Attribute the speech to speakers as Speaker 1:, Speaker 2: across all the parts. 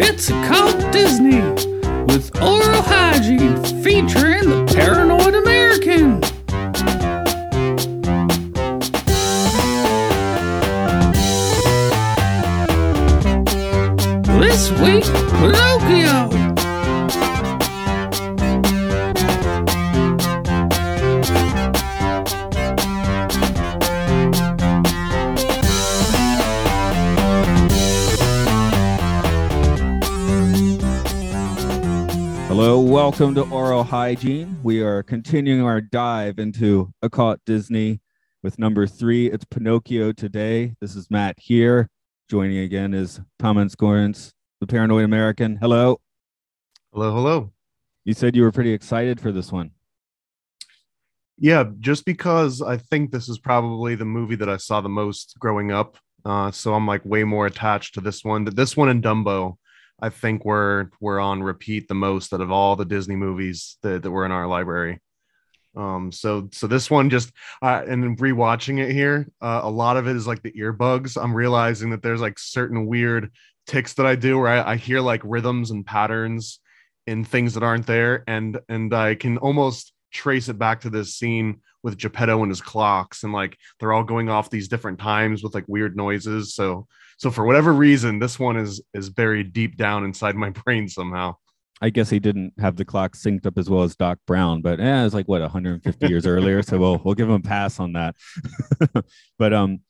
Speaker 1: It's called Disney
Speaker 2: welcome to Oral Hygiene. We are continuing our dive into Occult Disney with number three. It's Pinocchio today. This is Matt here. Joining again is Thomas Gorence, the Paranoid American. Hello.
Speaker 3: Hello, hello.
Speaker 2: You said you were pretty excited for this one.
Speaker 3: Yeah, just because I think this is probably the movie that I saw the most growing up. Uh, so I'm like way more attached to this one. That This one and Dumbo, I think we're we're on repeat the most out of all the Disney movies that, that were in our library. Um, so so this one just uh, and rewatching it here, uh, a lot of it is like the earbugs. I'm realizing that there's like certain weird ticks that I do where I, I hear like rhythms and patterns in things that aren't there, and and I can almost trace it back to this scene with Geppetto and his clocks, and like they're all going off these different times with like weird noises. So so for whatever reason, this one is is buried deep down inside my brain somehow.
Speaker 2: I guess he didn't have the clock synced up as well as Doc Brown, but eh, it's like what 150 years earlier, so we'll we'll give him a pass on that. but um,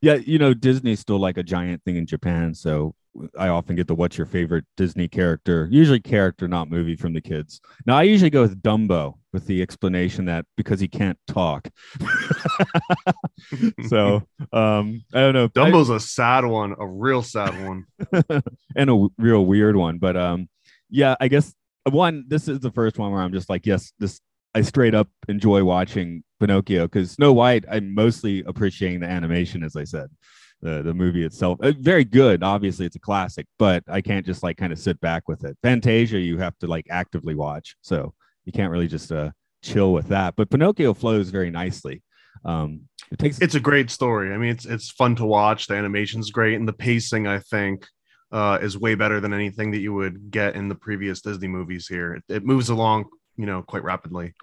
Speaker 2: yeah, you know, Disney's still like a giant thing in Japan, so I often get the what's your favorite Disney character, usually character, not movie from the kids. Now I usually go with Dumbo with the explanation that because he can't talk. so um, I don't know.
Speaker 3: Dumbo's a sad one, a real sad one,
Speaker 2: and a w- real weird one. But um, yeah, I guess one. This is the first one where I'm just like, yes, this. I straight up enjoy watching Pinocchio because Snow White. I'm mostly appreciating the animation, as I said the the movie itself. Uh, very good. Obviously, it's a classic, but I can't just like kind of sit back with it. Fantasia, you have to like actively watch, so you can't really just uh, chill with that. But Pinocchio flows very nicely. Um, it takes.
Speaker 3: It's a great story. I mean, it's it's fun to watch. The animation's great, and the pacing, I think, uh, is way better than anything that you would get in the previous Disney movies. Here, it, it moves along, you know, quite rapidly.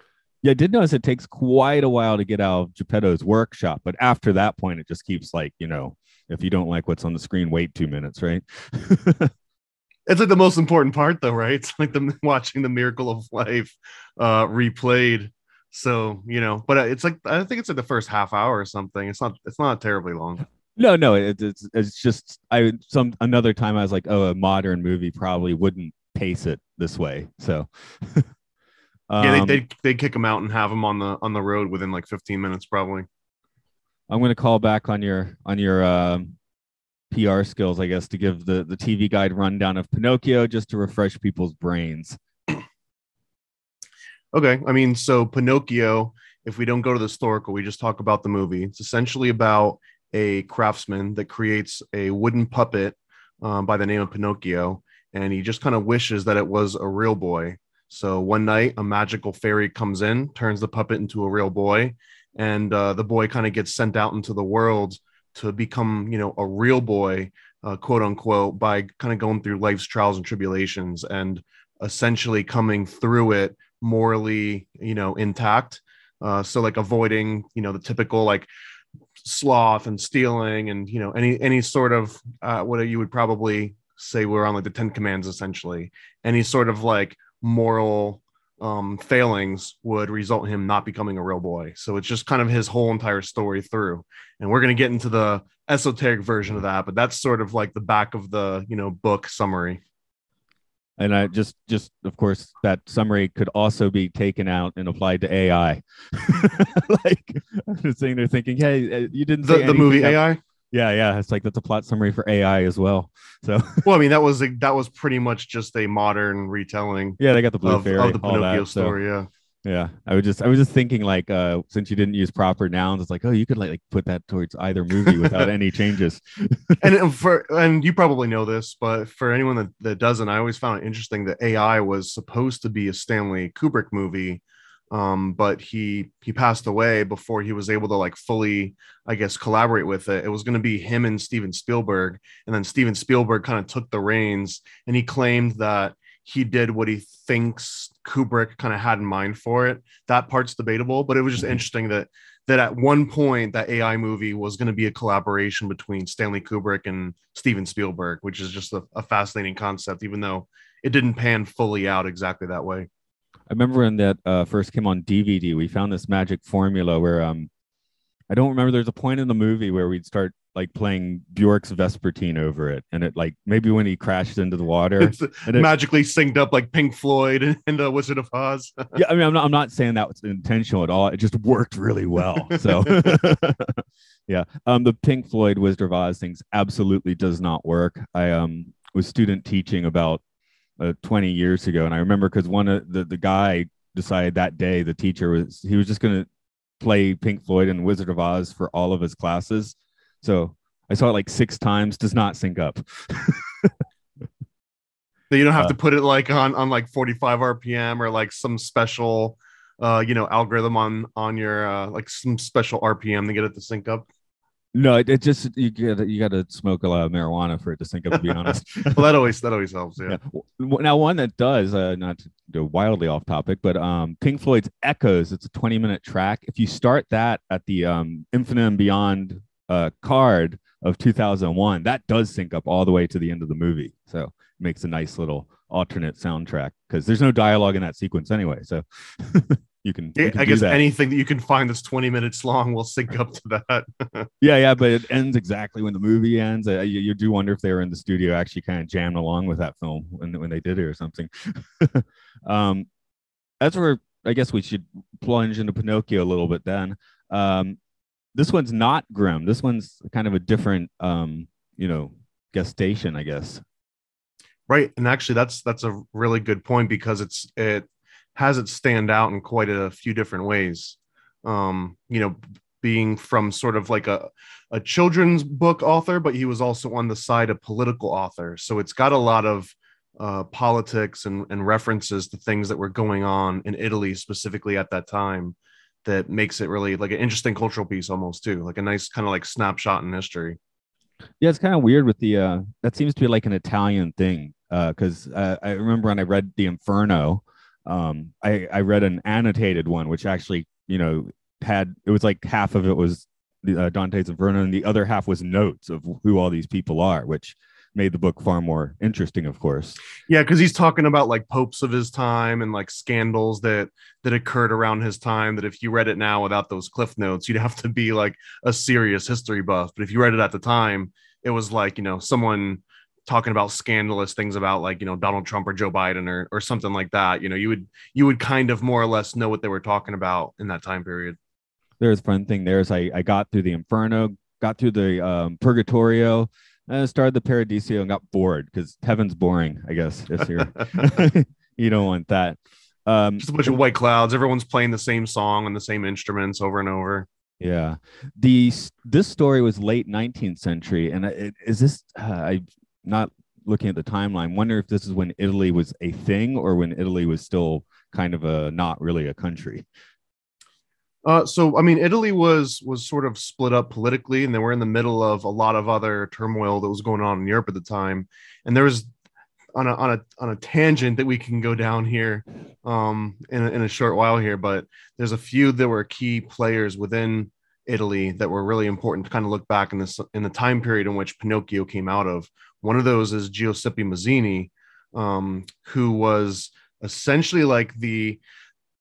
Speaker 2: Yeah, I did notice it takes quite a while to get out of Geppetto's workshop, but after that point, it just keeps like you know if you don't like what's on the screen, wait two minutes, right?
Speaker 3: it's like the most important part, though, right? It's like the watching the miracle of life uh, replayed. So you know, but uh, it's like I think it's like the first half hour or something. It's not. It's not terribly long.
Speaker 2: No, no, it, it's it's just I some another time I was like, oh, a modern movie probably wouldn't pace it this way. So
Speaker 3: um, yeah, they they they kick him out and have him on the on the road within like 15 minutes probably.
Speaker 2: I'm going to call back on your on your uh, PR skills, I guess, to give the the TV guide rundown of Pinocchio just to refresh people's brains.
Speaker 3: Okay, I mean, so Pinocchio. If we don't go to the historical, we just talk about the movie. It's essentially about a craftsman that creates a wooden puppet um, by the name of Pinocchio, and he just kind of wishes that it was a real boy. So one night, a magical fairy comes in, turns the puppet into a real boy, and uh, the boy kind of gets sent out into the world to become you know a real boy uh, quote unquote by kind of going through life's trials and tribulations and essentially coming through it morally you know intact. Uh, so like avoiding you know the typical like sloth and stealing and you know any any sort of uh, what you would probably say we're on like the 10 commands essentially. Any sort of like moral um, failings would result in him not becoming a real boy. So it's just kind of his whole entire story through. And we're going to get into the esoteric version of that, but that's sort of like the back of the, you know, book summary.
Speaker 2: And I just, just of course, that summary could also be taken out and applied to AI. like I'm just sitting there thinking, hey, uh, you didn't
Speaker 3: the, the movie AI.
Speaker 2: Yeah, yeah, it's like that's a plot summary for AI as well. So,
Speaker 3: well, I mean, that was a, that was pretty much just a modern retelling.
Speaker 2: Yeah, they got the blue
Speaker 3: of,
Speaker 2: fairy,
Speaker 3: of the Pinocchio
Speaker 2: that,
Speaker 3: story.
Speaker 2: So.
Speaker 3: Yeah,
Speaker 2: yeah. I was just I was just thinking like uh since you didn't use proper nouns, it's like oh you could like, like put that towards either movie without any changes.
Speaker 3: and for and you probably know this, but for anyone that, that doesn't, I always found it interesting that AI was supposed to be a Stanley Kubrick movie um, but he he passed away before he was able to like fully, I guess, collaborate with it. It was going to be him and Steven Spielberg, and then Steven Spielberg kind of took the reins, and he claimed that he did what he thinks Kubrick kind of had in mind for it. That part's debatable, but it was just
Speaker 2: Mhm.
Speaker 3: interesting that that at one point that AI movie was going to be a collaboration between Stanley Kubrick and Steven Spielberg, which is just a, a fascinating concept, even though it didn't pan fully out exactly that way.
Speaker 2: I remember when that uh, first came on DVD, we found this magic formula where um, I don't remember. There's a point in the movie where we'd start like playing Bjork's Vespertine over it, and it like maybe when he crashed into the water.
Speaker 3: It's
Speaker 2: And it-
Speaker 3: magically synced up like Pink Floyd and, and uh, Wizard of Oz.
Speaker 2: yeah, I mean, I'm not, I'm not saying that was intentional at all. It just worked really well. So, yeah, um, the Pink Floyd Wizard of Oz things absolutely does not work. I um was student teaching about uh, 20 years ago, and I remember because one of the the guy decided that day the teacher was he was just going to play Pink Floyd and Wizard of Oz for all of his classes. So I saw it like six times. Does not sync up.
Speaker 3: that you don't have
Speaker 2: Uh,
Speaker 3: to put it like on on like 45 rpm or like some special uh you know algorithm on on your uh like some special rpm to get it to sync up
Speaker 2: No, it, it just you got you got to smoke a lot of marijuana for it to sync up. To be honest.
Speaker 3: well that always that always helps yeah,
Speaker 2: Yeah. Now, one that does, uh, not to go wildly off topic, but um, Pink Floyd's Echoes. It's a 20 minute track. If you start that at the um, Infinite and Beyond uh, card of 2001, that does sync up all the way to the end of the movie. So it makes a nice little alternate soundtrack because there's no dialogue in that sequence anyway. So you can, you can
Speaker 3: i guess
Speaker 2: that.
Speaker 3: anything that you can find that's 20 minutes long will sync up to that
Speaker 2: Yeah, yeah, but it ends exactly when the movie ends. Uh, you, you do wonder if they were in the studio actually kind of jammed along with that film when when they did it or something. um, that's where I guess we should plunge into Pinocchio a little bit. Then um, this one's not grim. This one's kind of a different, um, you know, gestation, I guess.
Speaker 3: right and actually that's that's a really good point because it's it has it stand out in quite a few different ways um you know being from sort of like a a children's book author but he was also on the side of political author so it's got a lot of uh, politics and, and references to things that were going on in italy specifically at that time that makes it really like an interesting cultural piece almost too like a nice kind of like snapshot in history
Speaker 2: Yeah, it's kind of weird with the uh that seems to be like an Italian thing. Uh because uh, I remember when I read the Inferno, um I, I read an annotated one which actually, you know, had it was like half of it was uh, Dante's Inferno and the other half was notes of who all these people are, which made the book far more interesting, of course.
Speaker 3: Yeah, because he's talking about like popes of his time and like scandals that that occurred around his time. That if you read it now without those cliff notes, you'd have to be like a serious history buff. But if you read it at the time, it was like you know someone talking about scandalous things about like you know Donald Trump or Joe Biden or or something like that. You know, you would you would kind of more or less know what they were talking about in that time period.
Speaker 2: There's fun thing there is I, I got through the Inferno, got through the um, Purgatorio, and started the Paradiso and got bored because heaven's boring, I guess, this year. you don't want that. Um,
Speaker 3: Just a bunch of white clouds. Everyone's playing the same song and the same instruments over and over.
Speaker 2: Yeah, the this story was late 19th century, and it, is this? Uh, I not looking at the timeline. Wonder if this is when Italy was a thing, or when Italy was still kind of a not really a country.
Speaker 3: Uh, so I mean, Italy was was sort of split up politically, and they were in the middle of a lot of other turmoil that was going on in Europe at the time. And there was on a on a on a tangent that we can go down here um, in a, in a short while here, but there's a few that were key players within Italy that were really important to kind of look back in this in the time period in which Pinocchio came out of. One of those is Giuseppe Mazzini, um, who was essentially like the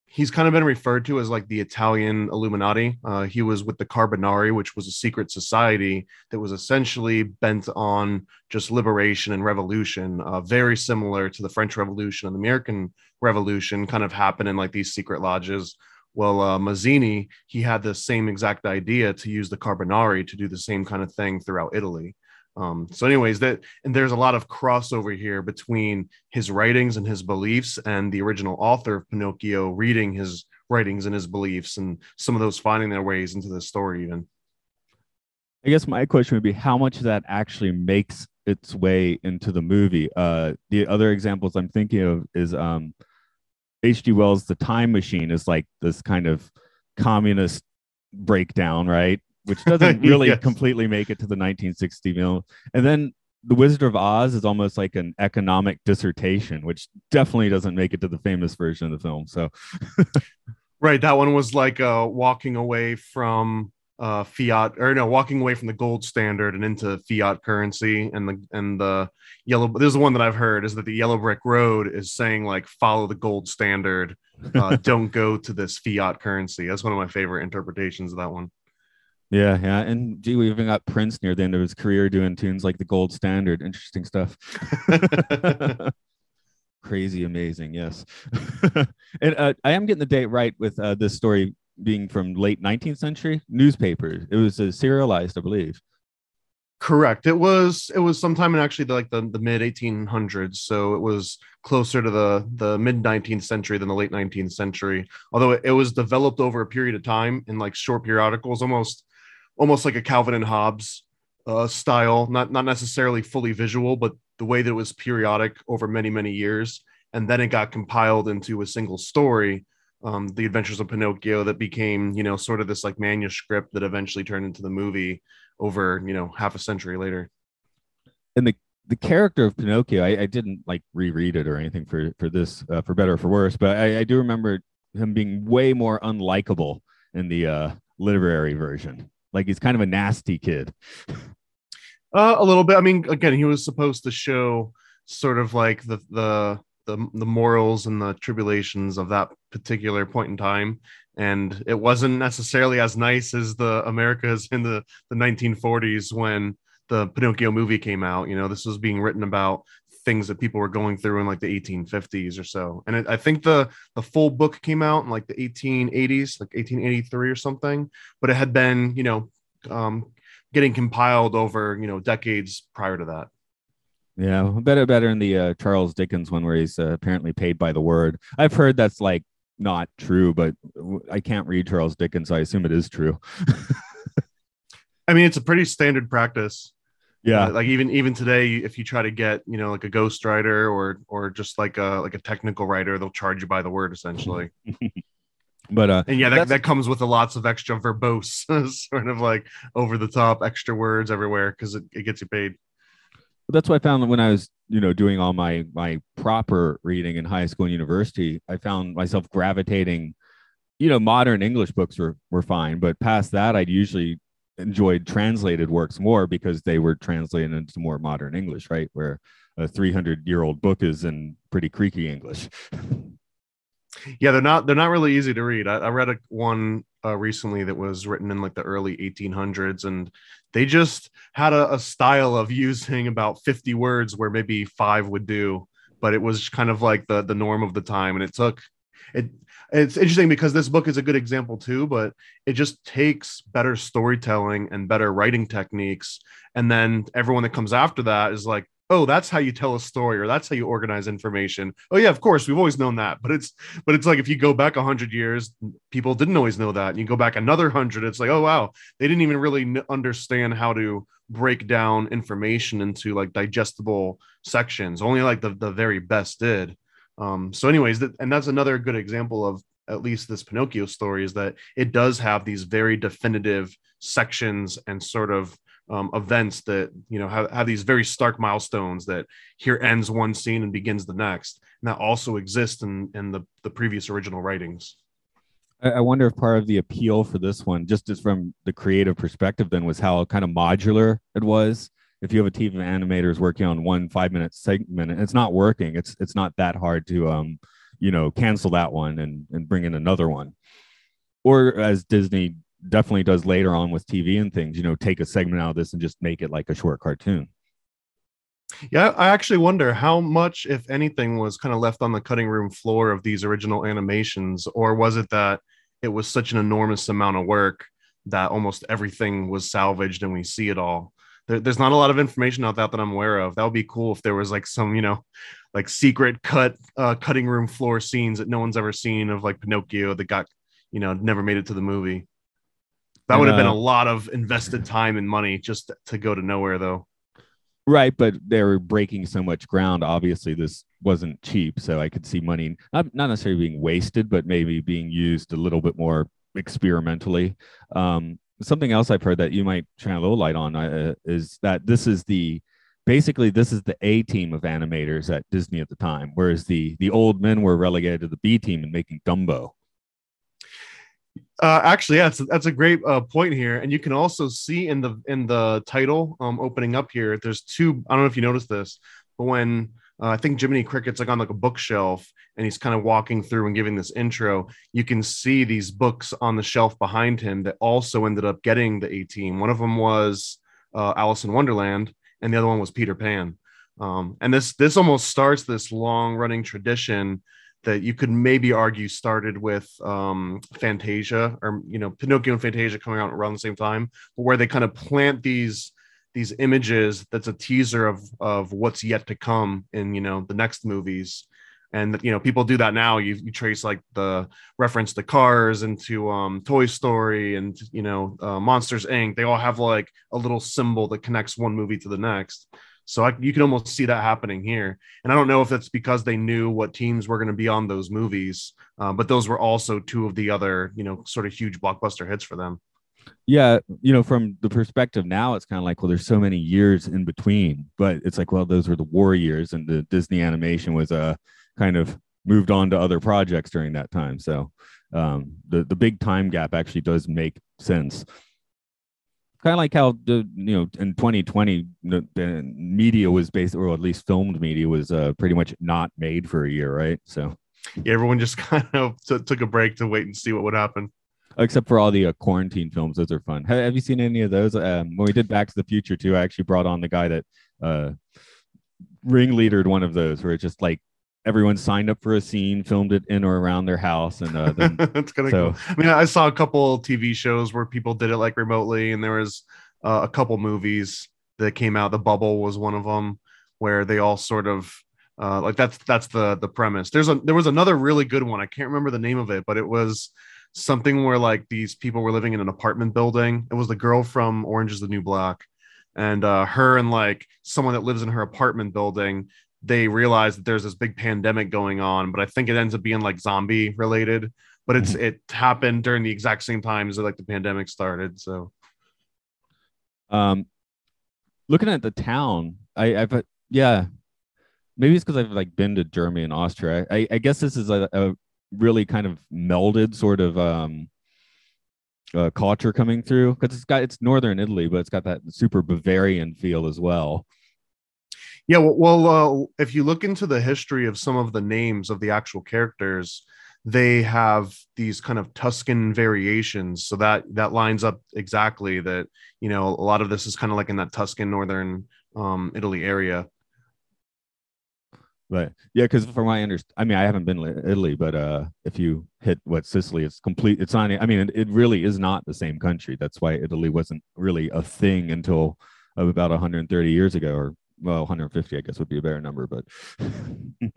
Speaker 3: he's kind of been referred to as like the Italian Illuminati. Uh, he was with the Carbonari, which was a secret society that was essentially bent on just liberation and revolution, uh, very similar to the French Revolution and the American Revolution, kind of happened in like these secret lodges. Well, uh, Mazzini, he had the same exact idea to use the Carbonari to do the same kind of thing throughout Italy. Um, so, anyways, that and there's a lot of crossover here between his writings and his beliefs and the original author of Pinocchio reading his writings and his beliefs, and some of those finding their ways into the story. Even
Speaker 2: I guess my question would be how much of that actually makes its way into the movie. Uh, the other examples I'm thinking of is um, H.G. Wells' The Time Machine is like this kind of communist breakdown, right? Which doesn't really
Speaker 3: Yes.
Speaker 2: completely make it to the 1960 film. And then The Wizard of Oz is almost like an economic dissertation, which definitely doesn't make it to the famous version of the film. So
Speaker 3: Right. That one was like uh, walking away from uh, fiat or no, walking away from the gold standard and into fiat currency. And the and the yellow. This is the one that I've heard is that the yellow brick road is saying like follow the gold standard. Uh, don't go to this fiat currency. That's one of my favorite interpretations of that one.
Speaker 2: Yeah, yeah. And gee, we even got Prince near the end of his career doing tunes like the Gold Standard. Interesting stuff. crazy amazing yes and uh, i am getting the date right with uh, this story being from late 19th century newspapers it was uh, serialized i believe
Speaker 3: Correct. It was it was sometime in actually the, like the, the mid 1800s, so it was closer to the the mid 19th century than the late 19th century. Although it, it was developed over a period of time in like short periodicals, almost almost like a Calvin and Hobbes uh, style, not not necessarily fully visual, but the way that it was periodic over many many years, and then it got compiled into a single story. Um, the Adventures of Pinocchio that became, you know, sort of this like manuscript that eventually turned into the movie over you know half a century later.
Speaker 2: And the the character of pinocchio i, I didn't like reread it or anything for for this uh, for better or for worse but I, I do remember him being way more unlikable in the uh literary version like he's kind of a nasty kid.
Speaker 3: Uh, a little bit. I mean again he was supposed to show sort of like the the the, the morals and the tribulations of that particular point in time. And it wasn't necessarily as nice as the americas in the the 1940s when the pinocchio movie came out. You know this was being written about things that people were going through in like the 1850s or so. And it, i think the the full book came out in like the 1880s like 1883 or something. But it had been you know um getting compiled over you know decades prior to that.
Speaker 2: Yeah better better in the uh, charles dickens one where he's uh, apparently paid by the word. I've heard that's like not true but I can't read charles dickens i assume it is true.
Speaker 3: I mean it's a pretty standard practice
Speaker 2: yeah
Speaker 3: Uh, like even even today if you try to get you know like a ghostwriter or or just like a like a technical writer they'll charge you by the word essentially
Speaker 2: but uh
Speaker 3: and yeah that, that comes with a lots of extra verbose sort of like over the top extra words everywhere because it, it gets you paid
Speaker 2: that's what I found when I was, you know, doing all my my proper reading in high school and university. I found myself gravitating, you know, modern English books were were fine, but past that, I'd usually enjoyed translated works more because they were translated into more modern English, right? Where a 300 year old book is in pretty creaky English.
Speaker 3: yeah they're not they're not really easy to read i, I read a, one uh, recently that was written in like the early 1800s and they just had a, a style of using about 50 words where maybe five would do but it was kind of like the the norm of the time and it took it it's interesting because this book is a good example too but it just takes better storytelling and better writing techniques. And then everyone that comes after that is like oh that's how you tell a story or that's how you organize information. Oh yeah of course we've always known that but it's but it's like if you go back 100 years people didn't always know that. And you go back another 100 it's like oh wow they didn't even really n- understand how to break down information into like digestible sections. Only like the, the very best did um so anyways that, and that's another good example of at least this pinocchio story is that it does have these very definitive sections and sort of um, events that you know have, have these very stark milestones that here ends one scene and begins the next and that also exists in in the the previous original writings
Speaker 2: I I wonder if part of the appeal for this one, just as from the creative perspective, then was how kind of modular it was. If you have a team of animators working on one five minute segment, and it's not working, it's it's not that hard to um, you know, cancel that one and and bring in another one. Or as Disney definitely does later on with TV and things, you know, take a segment out of this and just make it like a short cartoon.
Speaker 3: yeah i actually wonder how much if anything was kind of left on the cutting room floor of these original animations or was it that it was such an enormous amount of work that almost everything was salvaged and we see it all there, there's not a lot of information out there that i'm aware of that would be cool if there was like some you know like secret cut uh, cutting room floor scenes that no one's ever seen of like pinocchio that got you know never made it to the movie that would have been
Speaker 2: uh,
Speaker 3: a lot of invested time and money just to go to nowhere though
Speaker 2: Right, but they were breaking so much ground. Obviously, this wasn't cheap, so I could see money not not necessarily being wasted, but maybe being used a little bit more experimentally. Um, something else I've heard that you might shine a little light on uh, is that this is the basically this is the A team of animators at Disney at the time, whereas the the old men were relegated to the B team and making Dumbo.
Speaker 3: Uh, actually, yeah, that's, that's a great uh, point here, and you can also see in the in the title um, opening up here. There's two. I don't know if you noticed this, but when uh, I think Jiminy Cricket's like on like a bookshelf, and he's kind of walking through and giving this intro. You can see these books on the shelf behind him that also ended up getting the A team. One of them was uh, Alice in Wonderland, and the other one was Peter Pan. Um, and this this almost starts this long running tradition that you could maybe argue started with um, Fantasia or you know Pinocchio and Fantasia coming out around the same time, but where they kind of plant these these images that's a teaser of of what's yet to come in you know the next movies and you know people do that now you, you trace like the reference to cars into um toy story and you know uh, monsters inc they all have like a little symbol that connects one movie to the next so I, you can almost see that happening here. And I don't know if that's because they knew what teams were going to be on those movies, uh, but those were also two of the other, you know, sort of huge blockbuster hits for them.
Speaker 2: Yeah, you know, from the perspective now, it's kind of like, well, there's so many years in between, but it's like, well, those were the war years, and the Disney animation was uh, kind of moved on to other projects during that time. So um, the the big time gap actually does make sense. Kind of like how the you know in 2020 the, the media was based or at least filmed media was uh, pretty much not made for a year right? So
Speaker 3: yeah everyone just kind of t- took a break to wait and see what would happen
Speaker 2: except for all the uh, quarantine films those are fun have, have, you seen any of those um, when we did back to the future too i actually brought on the guy that uh ringleadered one of those where it's just like everyone signed up for a scene, filmed it in or around their house, and uh, then,
Speaker 3: that's kind of so, cool. I mean, I saw a couple TV shows where people did it like remotely, and there was uh, a couple movies that came out. The Bubble was one of them, where they all sort of uh, like that's that's the the premise. There's a there was another really good one. I can't remember the name of it, but it was something where like these people were living in an apartment building. It was the girl from Orange Is the New Black, and uh, her and like someone that lives in her apartment building they realize that there's this big pandemic going on, but I think it ends up being like zombie related. But it's mm-hmm. it happened during the exact same time as like the pandemic started. So,
Speaker 2: um, looking at the town, I, I've yeah, maybe it's because I've like been to Germany and Austria. I, I guess this is a, a really kind of melded sort of um uh, culture coming through because it's got it's northern Italy, but it's got that super Bavarian feel as well.
Speaker 3: Yeah, well, uh, if you look into the history of some of the names of the actual characters, they have these kind of Tuscan variations. So that that lines up exactly that you know a lot of this is kind of like in that Tuscan northern um, Italy area.
Speaker 2: But yeah, because from my understand, I mean, I haven't been to Italy, but uh, if you hit what Sicily, it's complete. It's not. I mean, it, it really is not the same country. That's why Italy wasn't really a thing until about 130 years ago, or well 150 i guess would be a better number but
Speaker 3: yeah,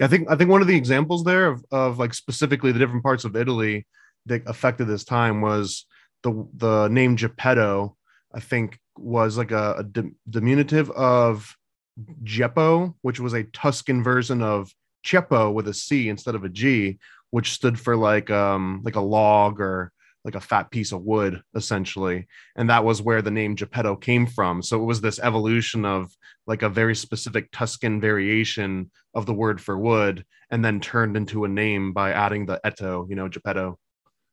Speaker 3: i think i think one of the examples there of, of like specifically the different parts of italy that affected this time was the the name geppetto i think was like a, a diminutive of Geppo, which was a Tuscan version of Ceppo with a C instead of a G, which stood for like um like a log or like a fat piece of wood essentially. And that was where the name geppetto came from. So it was this evolution of like a very specific tuscan variation of the word for wood and then turned into a name by adding the etto you know geppetto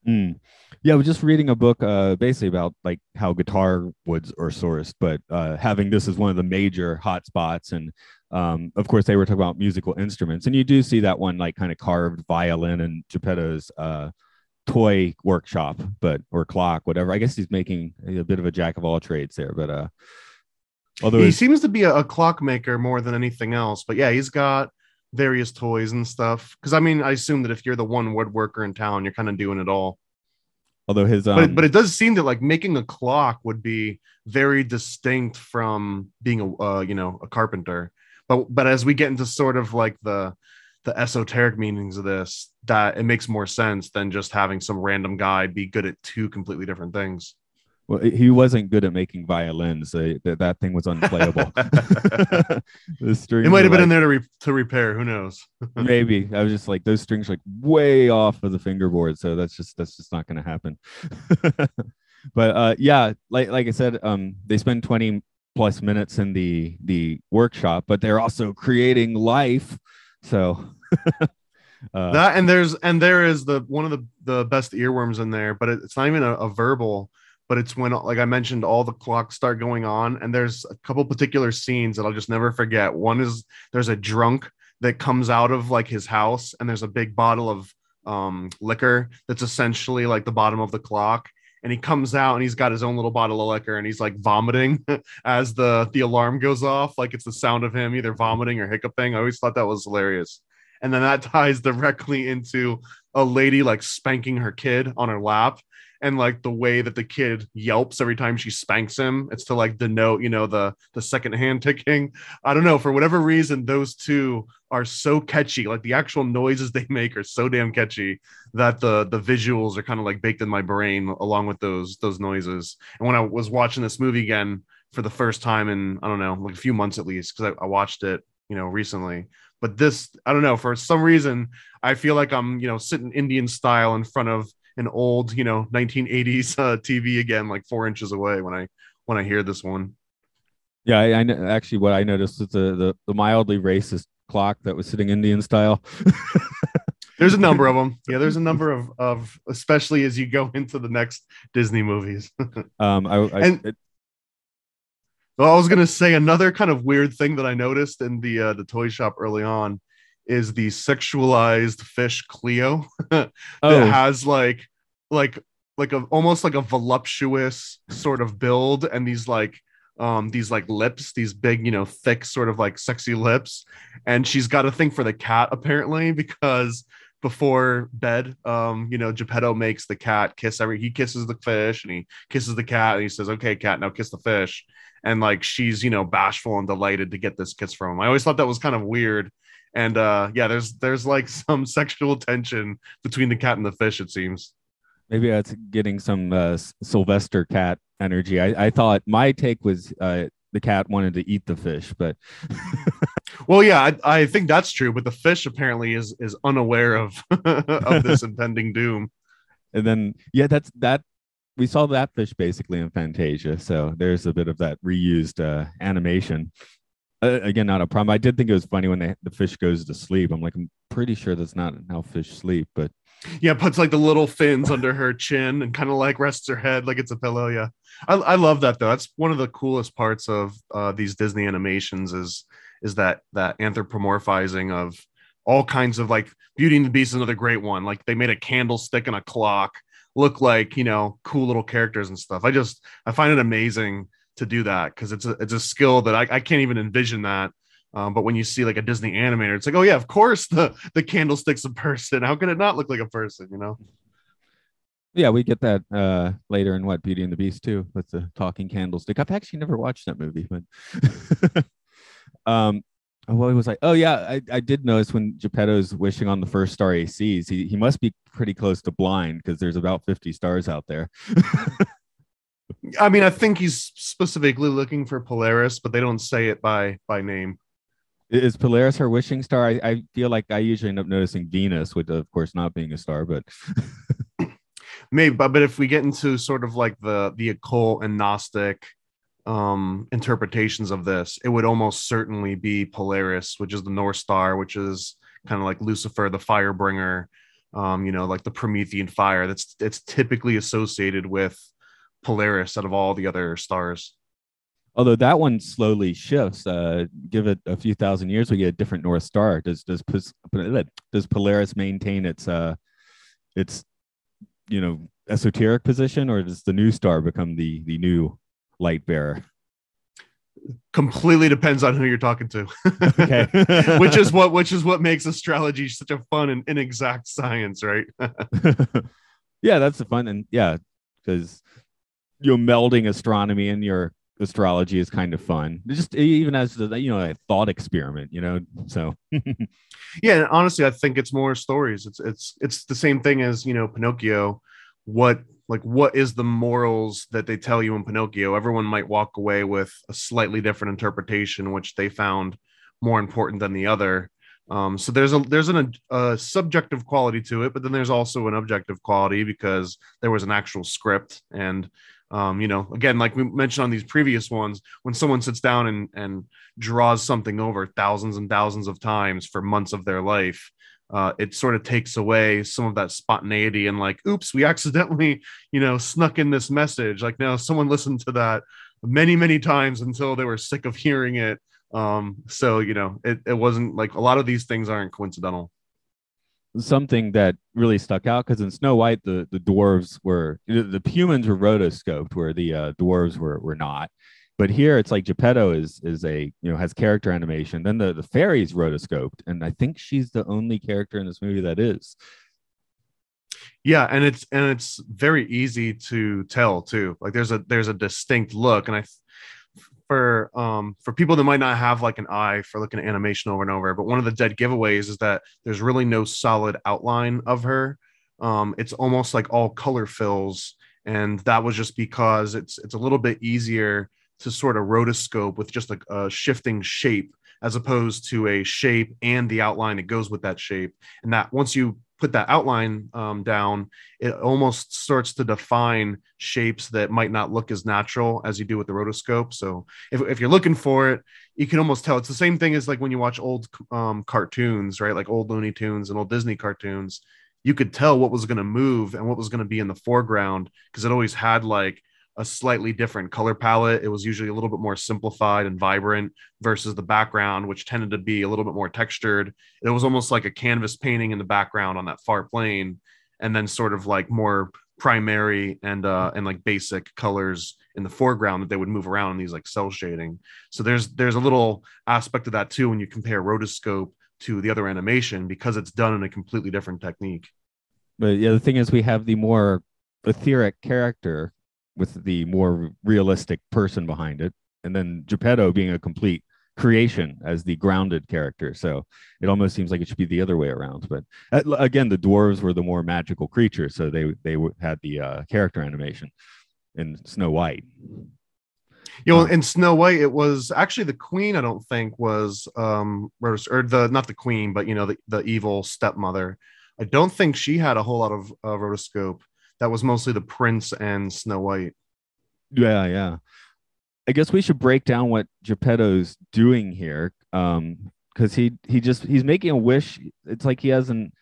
Speaker 2: mm. yeah i was just reading a book uh basically about like how guitar woods are sourced but uh having this as one of the major hot spots and um, of course, they were talking about musical instruments, and you do see that one like kind of carved violin and Geppetto's uh, toy workshop, but or clock, whatever. I guess he's making a bit of a jack of all trades there, but uh
Speaker 3: although he seems to be a, a clockmaker more than anything else. But yeah, he's got various toys and stuff. Because I mean, I assume that if you're the one woodworker in town, you're kind of doing it all.
Speaker 2: Although his, um...
Speaker 3: but, but it does seem that like making a clock would be very distinct from being a uh, you know a carpenter. But but as we get into sort of like the the esoteric meanings of this that it makes more sense than just having some random guy be good at two completely different things
Speaker 2: Well, he wasn't good at making violins. That that thing was unplayable. the strings
Speaker 3: It might have been in there to, re- to repair. Who knows?
Speaker 2: maybe i was just like those strings like way off of the fingerboard so that's just that's just not going to happen but uh yeah like like i said um they spend 20 plus minutes in the the workshop but they're also creating life so uh,
Speaker 3: that and there's and there is the one of the the best earworms in there, but it, it's not even a, a verbal. But it's when, like I mentioned, all the clocks start going on, and there's a couple particular scenes that I'll just never forget. One is there's a drunk that comes out of like his house, and there's a big bottle of um, liquor that's essentially like the bottom of the clock. And he comes out and he's got his own little bottle of liquor, and he's like vomiting as the the alarm goes off, like it's the sound of him either vomiting or hiccuping. I always thought that was hilarious. And then that ties directly into a lady like spanking her kid on her lap and like the way that the kid yelps every time she spanks him it's to like denote you know the the second hand ticking. I don't know for whatever reason those two are so catchy. Like the actual noises they make are so damn catchy that the the visuals are kind of like baked in my brain along with those those noises. And when i was watching this movie again for the first time in i don't know like a few months at least because I, I watched it you know recently. But this i don't know for some reason i feel like i'm you know sitting indian style in front of an old you know 1980s uh, tv again like four inches away when i when i hear this one.
Speaker 2: Yeah I, I actually what i noticed is the, the the mildly racist clock that was sitting indian style.
Speaker 3: There's a number of them yeah there's a number of of especially as you go into the next disney movies.
Speaker 2: Um i, I
Speaker 3: And-
Speaker 2: it-
Speaker 3: Well, I was gonna say another kind of weird thing that I noticed in the uh, the toy shop early on is the sexualized fish Cleo that
Speaker 2: oh.
Speaker 3: has like like like a almost like a voluptuous sort of build and these like um these like lips these big you know thick sort of like sexy lips. And she's got a thing for the cat apparently because before bed um you know geppetto makes the cat kiss every he kisses the fish and he kisses the cat and he says okay cat now kiss the fish. And like she's you know bashful and delighted to get this kiss from him. I always thought that was kind of weird and uh yeah there's there's like some sexual tension between the cat and the fish it seems
Speaker 2: Maybe that's getting some uh, Sylvester cat energy. I, I thought my take was uh, the cat wanted to eat the fish, but
Speaker 3: well yeah I, I think that's true but the fish apparently is is unaware of of this impending doom
Speaker 2: and then yeah, that's that. We saw that fish basically in Fantasia, so there's a bit of that reused uh, animation. Uh, again, not a problem. I did think it was funny when they, the fish goes to sleep. I'm like, I'm pretty sure that's not how fish sleep, but
Speaker 3: yeah puts like the little fins under her chin and kind of like rests her head like it's a pillow yeah I, I love that though that's one of the coolest parts of uh, these disney animations is is that that anthropomorphizing of all kinds of like beauty and the beast is another great one like they made a candlestick and a clock look like you know cool little characters and stuff i just i find it amazing to do that because it's a it's a skill that I, I can't even envision that um, but when you see like a Disney animator, it's like, oh yeah, of course the the candlestick's a person. How can it not look like a person? You know?
Speaker 2: yeah, we get that uh, later in what Beauty and the Beast too, That's the talking candlestick. I've actually never watched that movie, but um, what was I? Oh yeah, I, I did notice when Geppetto's wishing on the first star ACs, he he must be pretty close to blind because there's about 50 stars out there.
Speaker 3: I mean, I think he's specifically looking for Polaris, but they don't say it by by name.
Speaker 2: Is Polaris her wishing star? I, I feel like I usually end up noticing Venus, with of course not being a star, but
Speaker 3: Maybe, but, but if we get into sort of like the the occult and Gnostic um interpretations of this, it would almost certainly be Polaris, which is the North Star, which is kind of like Lucifer, the fire bringer, um, you know, like the Promethean fire. That's it's typically associated with Polaris out of all the other stars.
Speaker 2: although that one slowly shifts. Uh, give it a few thousand years, we get a different North Star. Does does does Polaris maintain its uh its you know esoteric position, or does the new star become the the new light bearer?
Speaker 3: Completely depends on who you're talking to.
Speaker 2: Okay,
Speaker 3: which is what which is what makes astrology such a fun and inexact science, right?
Speaker 2: yeah, that's the fun and yeah, because you know melding astronomy and your astrology is kind of fun. Just even as the you know a thought experiment, you know. So
Speaker 3: yeah, and honestly, I think it's more stories. It's it's it's the same thing as you know Pinocchio. What like what is the morals that they tell you in Pinocchio. Everyone might walk away with a slightly different interpretation, which they found more important than the other. Um, so there's a there's an, a subjective quality to it, but then there's also an objective quality because there was an actual script and um, you know, again, like we mentioned on these previous ones, when someone sits down and, and draws something over thousands and thousands of times for months of their life, uh, it sort of takes away some of that spontaneity and like, oops, we accidentally, you know, snuck in this message. Like now someone listened to that many, many times until they were sick of hearing it. Um, so, you know, it, it wasn't like a lot of these things aren't coincidental
Speaker 2: something that really stuck out because in Snow White the the dwarves were the, humans were rotoscoped where the uh, dwarves were were not. But here it's like Geppetto is is a you know has character animation. Then the the fairy's rotoscoped, and I think she's the only character in this movie that is.
Speaker 3: Yeah, and it's and it's very easy to tell too. Like there's a there's a distinct look, and I for um for people that might not have like an eye for looking at animation over and over but one of the dead giveaways is that there's really no solid outline of her. Um it's almost like all color fills and that was just because it's it's a little bit easier to sort of rotoscope with just a, a shifting shape as opposed to a shape and the outline that goes with that shape. And that once you put that outline um, down, it almost starts to define shapes that might not look as natural as you do with the rotoscope. So if, if you're looking for it, you can almost tell it's the same thing as like when you watch old um, cartoons, right? Like old Looney Tunes and old Disney cartoons. You could tell what was going to move and what was going to be in the foreground because it always had like a slightly different color palette. It was usually a little bit more simplified and vibrant versus the background, which tended to be a little bit more textured. It was almost like a canvas painting in the background on that far plane, and then sort of like more primary and uh and like basic colors in the foreground that they would move around in these like cell shading. So there's there's a little aspect of that too when you compare rotoscope to the other animation because it's done in a completely different technique.
Speaker 2: But yeah, the thing is we have the more etheric character with the more realistic person behind it, and then Geppetto being a complete creation as the grounded character. So it almost seems like it should be the other way around. But uh, again, the dwarves were the more magical creatures, so they they had the uh, character animation in Snow White.
Speaker 3: You know, um, in Snow White, it was actually the queen. I don't think was um or the not the queen, but you know the the evil stepmother. I don't think she had a whole lot of uh, rotoscope that was mostly the prince and Snow White.
Speaker 2: Yeah, yeah. I guess we should break down what Geppetto's doing here. Um, because he he just he's making a wish. It's like he hasn't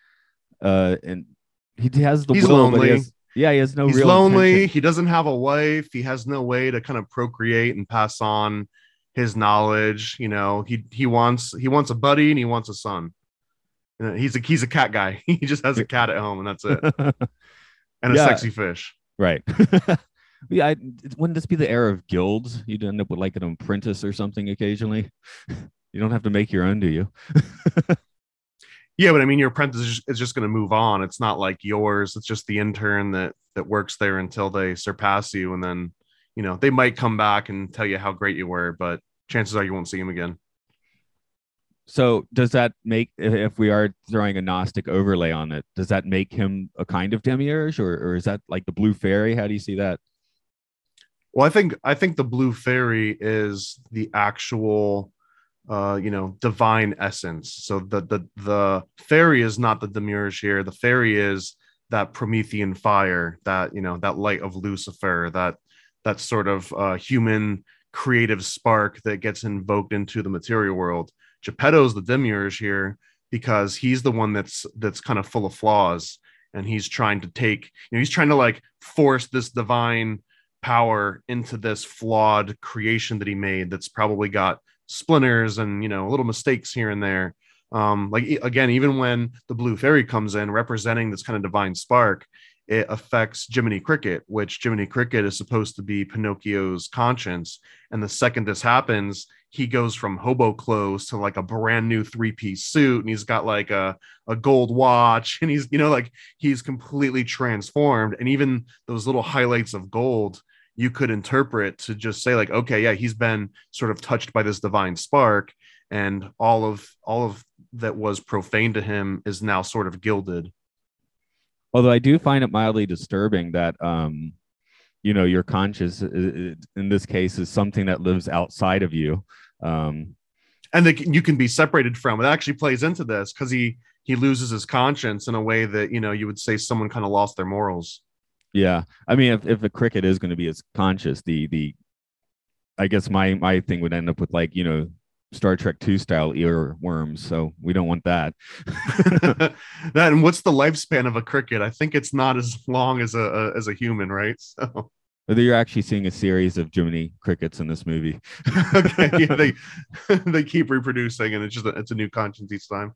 Speaker 2: uh and he has the
Speaker 3: he's
Speaker 2: will,
Speaker 3: lonely.
Speaker 2: He has, yeah, he has no
Speaker 3: he's
Speaker 2: real
Speaker 3: lonely.
Speaker 2: intention.
Speaker 3: He doesn't have a wife. He has no way to kind of procreate and pass on his knowledge. You know, he he wants he wants a buddy and he wants a son. He's a he's a cat guy. He just has a cat at home and that's it. and a yeah. sexy fish.
Speaker 2: Right. yeah, I, wouldn't this be the era of guilds? You'd end up with like an apprentice or something occasionally. You don't have to make your own, do you?
Speaker 3: yeah, but I mean, your apprentice is just, is just going to move on. It's not like yours. It's just the intern that that works there until they surpass you, and then you know they might come back and tell you how great you were, but chances are you won't see him again.
Speaker 2: So does that make if we are throwing a Gnostic overlay on it, does that make him a kind of demiurge, or, or is that like the blue fairy? How do you see that?
Speaker 3: Well, I think I think the blue fairy is the actual uh you know divine essence. So the the the fairy is not the demiurge here. The fairy is that Promethean fire, that you know, that light of Lucifer, that that sort of uh human creative spark that gets invoked into the material world Geppetto's the demiurge here because he's the one that's that's kind of full of flaws and he's trying to take you know he's trying to like force this divine power into this flawed creation that he made that's probably got splinters and you know little mistakes here and there um like again even when the blue fairy comes in representing this kind of divine spark it affects Jiminy Cricket, which Jiminy Cricket is supposed to be Pinocchio's conscience. And the second this happens, he goes from hobo clothes to like a brand new three piece suit and he's got like a, a gold watch and he's you know like he's completely transformed and even those little highlights of gold you could interpret to just say like okay yeah he's been sort of touched by this divine spark and all of all of that was profane to him is now sort of gilded
Speaker 2: Although I do find it mildly disturbing that um, you know your conscious in this case is something that lives outside of you. Um,
Speaker 3: and that you can be separated from it actually plays into this because he he loses his conscience in a way that you know you would say someone kind of lost their morals.
Speaker 2: Yeah. I mean if, if a cricket is going to be as conscious the the i guess my my thing would end up with like you know star trek 2 style earworms so we don't want that.
Speaker 3: That and what's the lifespan of a cricket? I think it's not as long as a, a as a human right? So
Speaker 2: whether you're actually seeing a series of Jiminy crickets in this movie.
Speaker 3: okay, yeah, they they keep reproducing, and it's just a, it's a new conscience each time.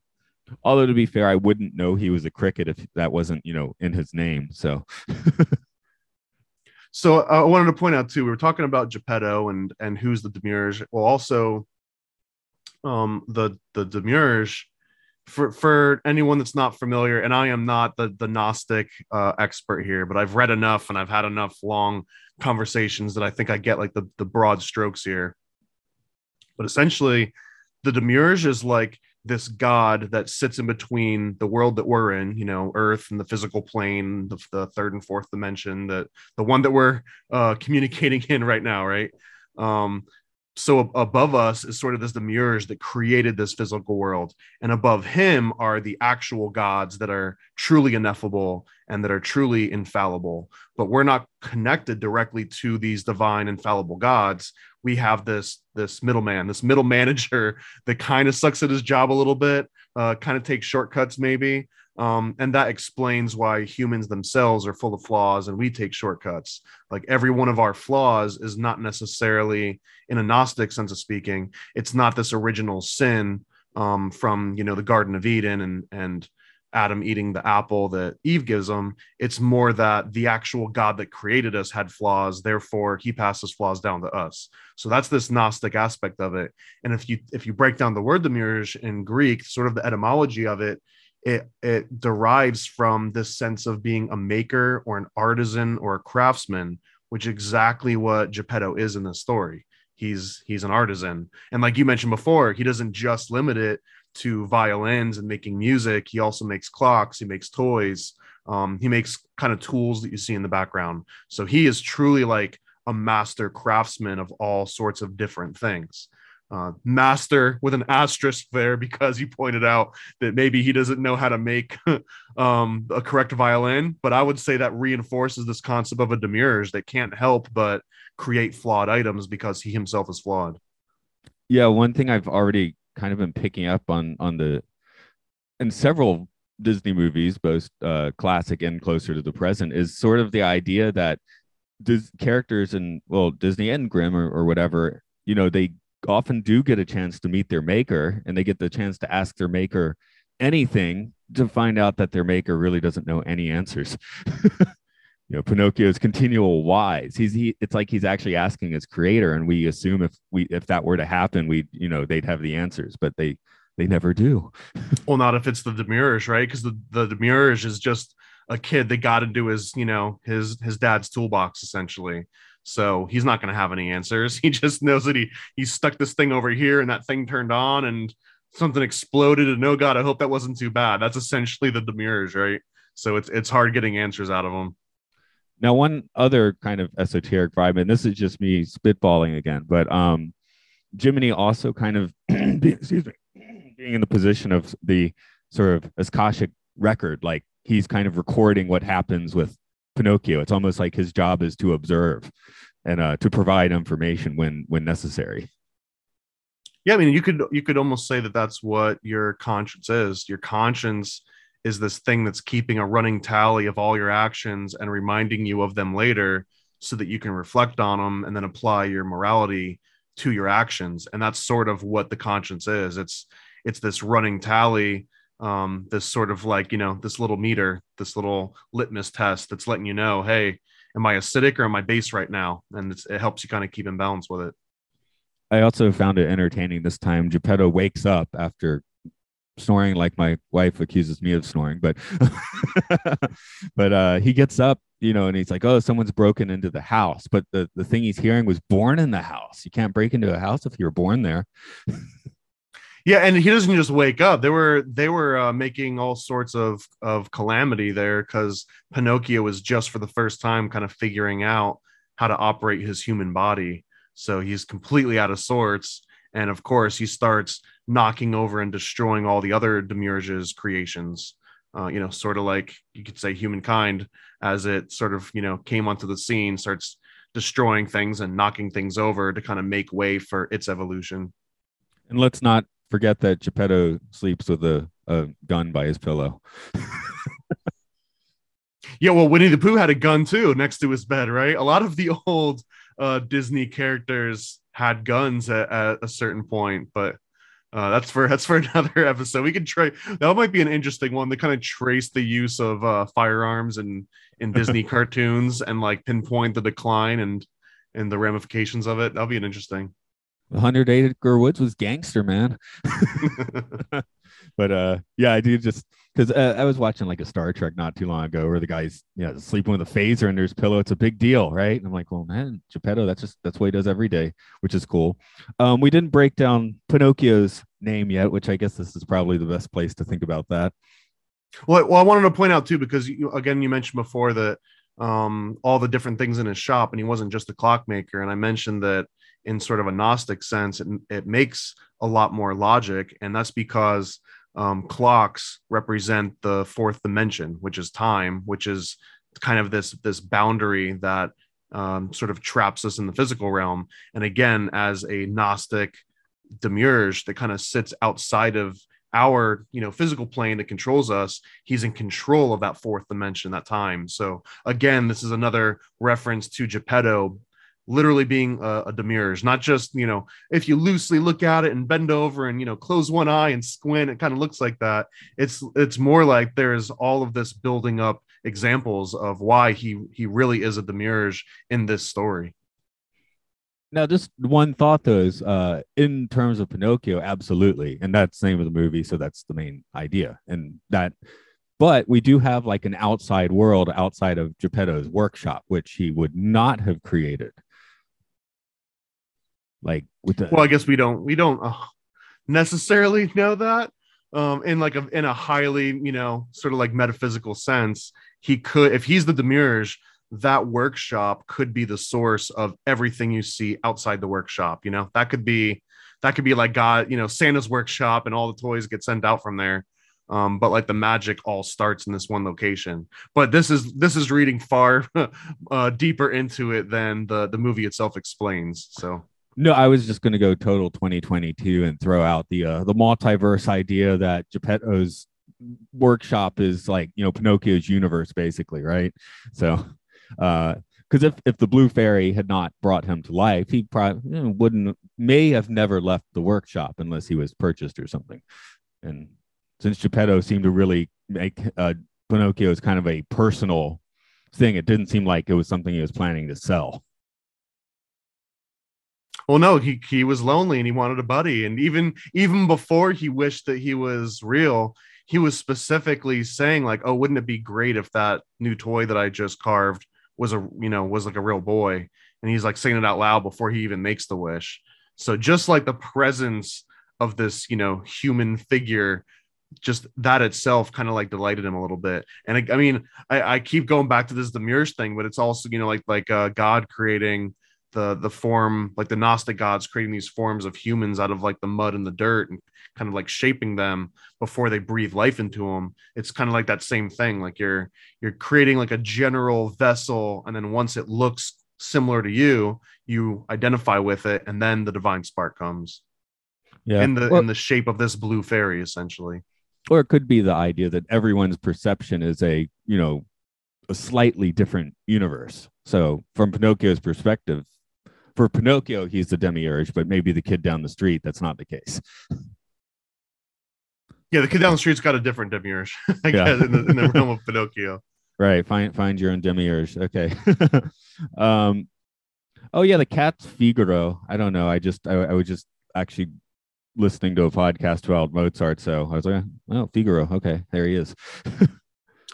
Speaker 2: Although to be fair, I wouldn't know he was a cricket if that wasn't you know in his name. So.
Speaker 3: so uh, I wanted to point out too. We were talking about Geppetto and and who's the Demiurge. Well, also, um, the the Demiurge for for anyone that's not familiar, and I am not the the Gnostic uh, expert here, but I've read enough and I've had enough long conversations that I think I get like the the broad strokes here. But essentially, the Demiurge is like this god that sits in between the world that we're in, you know, Earth and the physical plane, the, the third and fourth dimension, that the one that we're uh, communicating in right now, right? Um, so above us is sort of this demiurge that created this physical world. And above him are the actual gods that are truly ineffable and that are truly infallible. But we're not connected directly to these divine infallible gods. We have this this middleman this middle manager that kind of sucks at his job a little bit uh, kind of takes shortcuts maybe um, and that explains why humans themselves are full of flaws and we take shortcuts. Like every one of our flaws is not necessarily, in a Gnostic sense of speaking, it's not this original sin um, from you know the Garden of Eden and and Adam eating the apple that Eve gives him. It's more that the actual God that created us had flaws, therefore he passes flaws down to us. So that's this Gnostic aspect of it. And if you if you break down the word demiurge in Greek, sort of the etymology of it it it derives from this sense of being a maker or an artisan or a craftsman which exactly what geppetto is in the story. He's he's an artisan. And like you mentioned before he doesn't just limit it to violins and making music. He also makes clocks he makes toys um, he makes kind of tools that you see in the background. So he is truly like a master craftsman of all sorts of different things uh, master with an asterisk there because you pointed out that maybe he doesn't know how to make um, a correct violin. But I would say that reinforces this concept of a demiurge that can't help but create flawed items because he himself is flawed.
Speaker 2: Yeah, one thing I've already kind of been picking up on on the in several Disney movies, both uh, classic and closer to the present, is sort of the idea that Dis- characters and well Disney and Grimm or, or whatever, you know, they often do get a chance to meet their maker and they get the chance to ask their maker anything to find out that their maker really doesn't know any answers. you know, Pinocchio's continual whys. He's he it's like he's actually asking his creator, and we assume if we if that were to happen, we you know they'd have the answers, but they they never do.
Speaker 3: well, not if it's the Demiurge, right? Because the the Demiurge is just a kid that got into his you know his his dad's toolbox essentially so he's not going to have any answers. He just knows that he he stuck this thing over here and that thing turned on and something exploded. And oh god, I hope that wasn't too bad. That's essentially the demiurge, right? So it's it's hard getting answers out of him.
Speaker 2: Now, one other kind of esoteric vibe, and this is just me spitballing again, but um, Jiminy also kind of, excuse me, being in the position of the sort of Akashic record, like he's kind of recording what happens with Pinocchio. It's almost like his job is to observe and uh, to provide information when when necessary.
Speaker 3: Yeah, I mean, you could you could almost say that that's what your conscience is. Your conscience is this thing that's keeping a running tally of all your actions and reminding you of them later, so that you can reflect on them and then apply your morality to your actions. And that's sort of what the conscience is. It's it's this running tally um, this sort of like you know this little meter this little litmus test that's letting you know hey am i acidic or am i base right now? And it helps you kind of keep in balance with it.
Speaker 2: I also found it entertaining this time. Geppetto wakes up after snoring like my wife accuses me of snoring but but uh he gets up you know and he's like oh someone's broken into the house. But the the thing he's hearing was born in the house. You can't break into a house if you were born there
Speaker 3: Yeah, and he doesn't just wake up. They were they were uh, making all sorts of of calamity there because Pinocchio was just for the first time kind of figuring out how to operate his human body. So he's completely out of sorts, and of course he starts knocking over and destroying all the other Demiurge's creations. Uh, you know, sort of like you could say humankind as it sort of you know came onto the scene, starts destroying things and knocking things over to kind of make way for its evolution.
Speaker 2: And let's not forget that Geppetto sleeps with a, a gun by his pillow.
Speaker 3: Yeah, well, Winnie the Pooh had a gun too next to his bed, right? A lot of the old uh, Disney characters had guns at, at a certain point, but uh, that's for that's for another episode. We could try that might be an interesting one to kind of trace the use of uh, firearms in in Disney cartoons and like pinpoint the decline and and the ramifications of it. That'll be an interesting.
Speaker 2: The Hundred Acre Woods was gangster, man. but uh, yeah, I do just because uh, I was watching like a Star Trek not too long ago where the guy's yeah sleeping with a phaser under his pillow. It's a big deal, right? And I'm like, well, man, Geppetto, that's just that's what he does every day, which is cool. Um, we didn't break down Pinocchio's name yet, which I guess this is probably the best place to think about that.
Speaker 3: Well, well, I wanted to point out too because you, again, you mentioned before that um, all the different things in his shop, and he wasn't just a clockmaker. And I mentioned that in sort of a Gnostic sense, it, it makes a lot more logic, and that's because um, clocks represent the fourth dimension, which is time, which is kind of this this boundary that um, sort of traps us in the physical realm. And again, as a Gnostic demiurge that kind of sits outside of our you know physical plane that controls us he's in control of that fourth dimension that time so again this is another reference to geppetto literally being a, a demiurge not just you know if you loosely look at it and bend over and you know close one eye and squint it kind of looks like that it's it's more like there's all of this building up examples of why he he really is a demiurge in this story
Speaker 2: now, just one thought though is uh, in terms of Pinocchio, absolutely, and that's the name of the movie, so that's the main idea, and that. But we do have like an outside world outside of Geppetto's workshop, which he would not have created. Like with the
Speaker 3: well i guess we don't we don't uh, necessarily know that. Um in like a in a highly you know sort of like metaphysical sense he could if he's the demiurge that workshop could be the source of everything you see outside the workshop you know? That could be that could be like god you know santa's workshop and all the toys get sent out from there. Um, but like the magic all starts in this one location. But this is this is reading far uh, deeper into it than the the movie itself explains so
Speaker 2: No, I was just going to go total 2022 and throw out the uh, the multiverse idea that Geppetto's workshop is like you know Pinocchio's universe, basically, right? So, because if if the blue fairy had not brought him to life, he probably wouldn't may have never left the workshop unless he was purchased or something. And since Geppetto seemed to really make uh, Pinocchio's kind of a personal thing, it didn't seem like it was something he was planning to sell.
Speaker 3: Well no he he was lonely and he wanted a buddy. And even even before he wished that he was real he was specifically saying like oh wouldn't it be great if that new toy that i just carved was a you know was like a real boy? And he's like saying it out loud before he even makes the wish. So just like the presence of this you know human figure just that itself kind of like delighted him a little bit. And I, I mean I, I keep going back to this Demiurge thing but it's also you know like like uh, god creating the the form like the gnostic gods creating these forms of humans out of like the mud and the dirt and kind of like shaping them before they breathe life into them it's kind of like that same thing like you're you're creating like a general vessel and then once it looks similar to you you identify with it and then the divine spark comes.
Speaker 2: Yeah.
Speaker 3: in the
Speaker 2: Well-
Speaker 3: in the shape of this blue fairy essentially.
Speaker 2: Or it could be the idea that everyone's perception is a you know a slightly different universe. So from pinocchio's perspective for pinocchio he's the demiurge but maybe the kid down the street that's not the case.
Speaker 3: Yeah the kid down the street's got a different demiurge i
Speaker 2: Yeah.
Speaker 3: guess in the, in the realm of pinocchio.
Speaker 2: Right find find your own demiurge okay. Um oh yeah the cat's figaro i don't know i just I, I was just actually listening to a podcast about mozart so i was like oh figaro okay there he is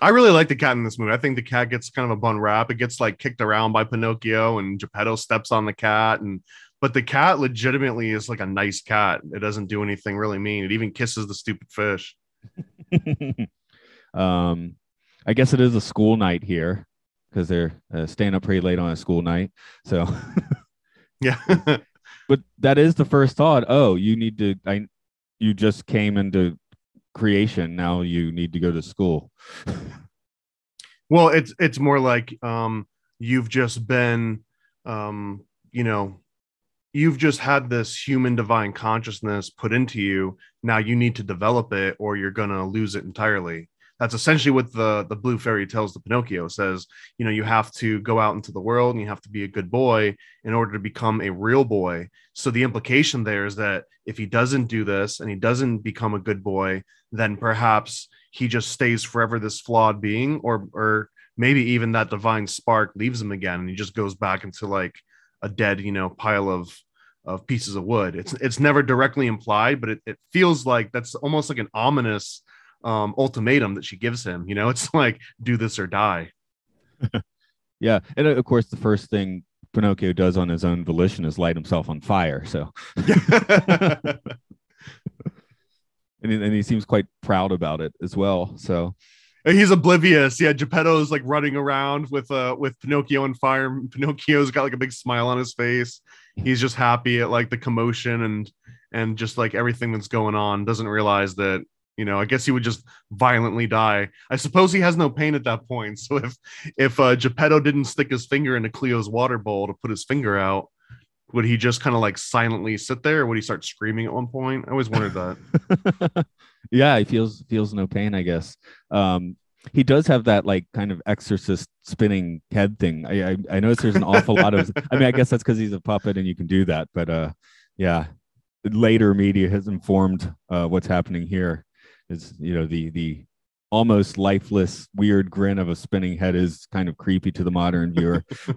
Speaker 3: I really like the cat in this movie. I think the cat gets kind of a bun rap. It gets like kicked around by Pinocchio, and Geppetto steps on the cat, and but the cat legitimately is like a nice cat. It doesn't do anything really mean. It even kisses the stupid fish.
Speaker 2: um, I guess it is a school night here because they're uh, staying up pretty late on a school night. So,
Speaker 3: Yeah.
Speaker 2: but that is the first thought. Oh, you need to. I, you just came into creation. Now you need to go to school.
Speaker 3: well, it's it's more like um you've just been um you know you've just had this human divine consciousness put into you. Now you need to develop it or you're going to lose it entirely. That's essentially what the the blue fairy tells the Pinocchio says, you know, you have to go out into the world and you have to be a good boy in order to become a real boy. So the implication there is that if he doesn't do this and he doesn't become a good boy, then perhaps he just stays forever this flawed being or or maybe even that divine spark leaves him again and he just goes back into like a dead, you know, pile of of pieces of wood. It's it's never directly implied, but it, it feels like that's almost like an ominous um, ultimatum that she gives him. You know, it's like do this or die.
Speaker 2: Yeah, and uh, of course, the first thing Pinocchio does on his own volition is light himself on fire. So, and and he seems quite proud about it as well. So,
Speaker 3: He's oblivious. Yeah, Geppetto's like running around with uh with Pinocchio on fire. Pinocchio's got like a big smile on his face. He's just happy at like the commotion and and just like everything that's going on. Doesn't realize that you know. I guess he would just violently die. I suppose he has no pain at that point. So if if uh, Geppetto didn't stick his finger into Cleo's water bowl to put his finger out, would he just kind of like silently sit there? Or would he start screaming at one point? I always wondered that.
Speaker 2: yeah, he feels feels no pain, I guess. Um, he does have that like kind of exorcist spinning head thing. I I, I notice there's an awful lot of. I mean, I guess that's because he's a puppet and you can do that. But uh, yeah, later media has informed uh, what's happening here. Is you know the the almost lifeless weird grin of a spinning head is kind of creepy to the modern viewer.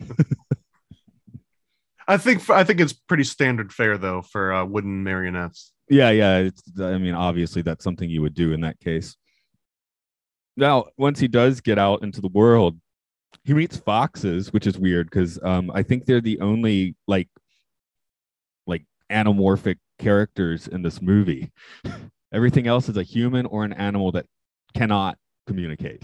Speaker 3: I think I think it's pretty standard fare though for uh, wooden marionettes.
Speaker 2: Yeah, yeah. It's, I mean, obviously, that's something you would do in that case. Now, once he does get out into the world, he meets foxes, which is weird because um, I think they're the only like like anamorphic characters in this movie. Everything else is a human or an animal that cannot communicate.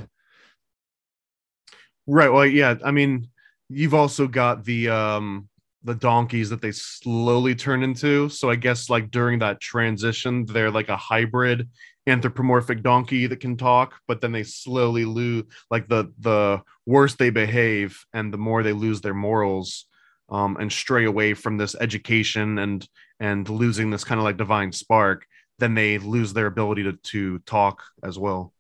Speaker 3: Right. Well, yeah. I mean, you've also got the um the donkeys that they slowly turn into. So I guess like during that transition, they're like a hybrid anthropomorphic donkey that can talk, but then they slowly lose like the the worse they behave and the more they lose their morals um, and stray away from this education and and losing this kind of like divine spark, then they lose their ability to to talk as well.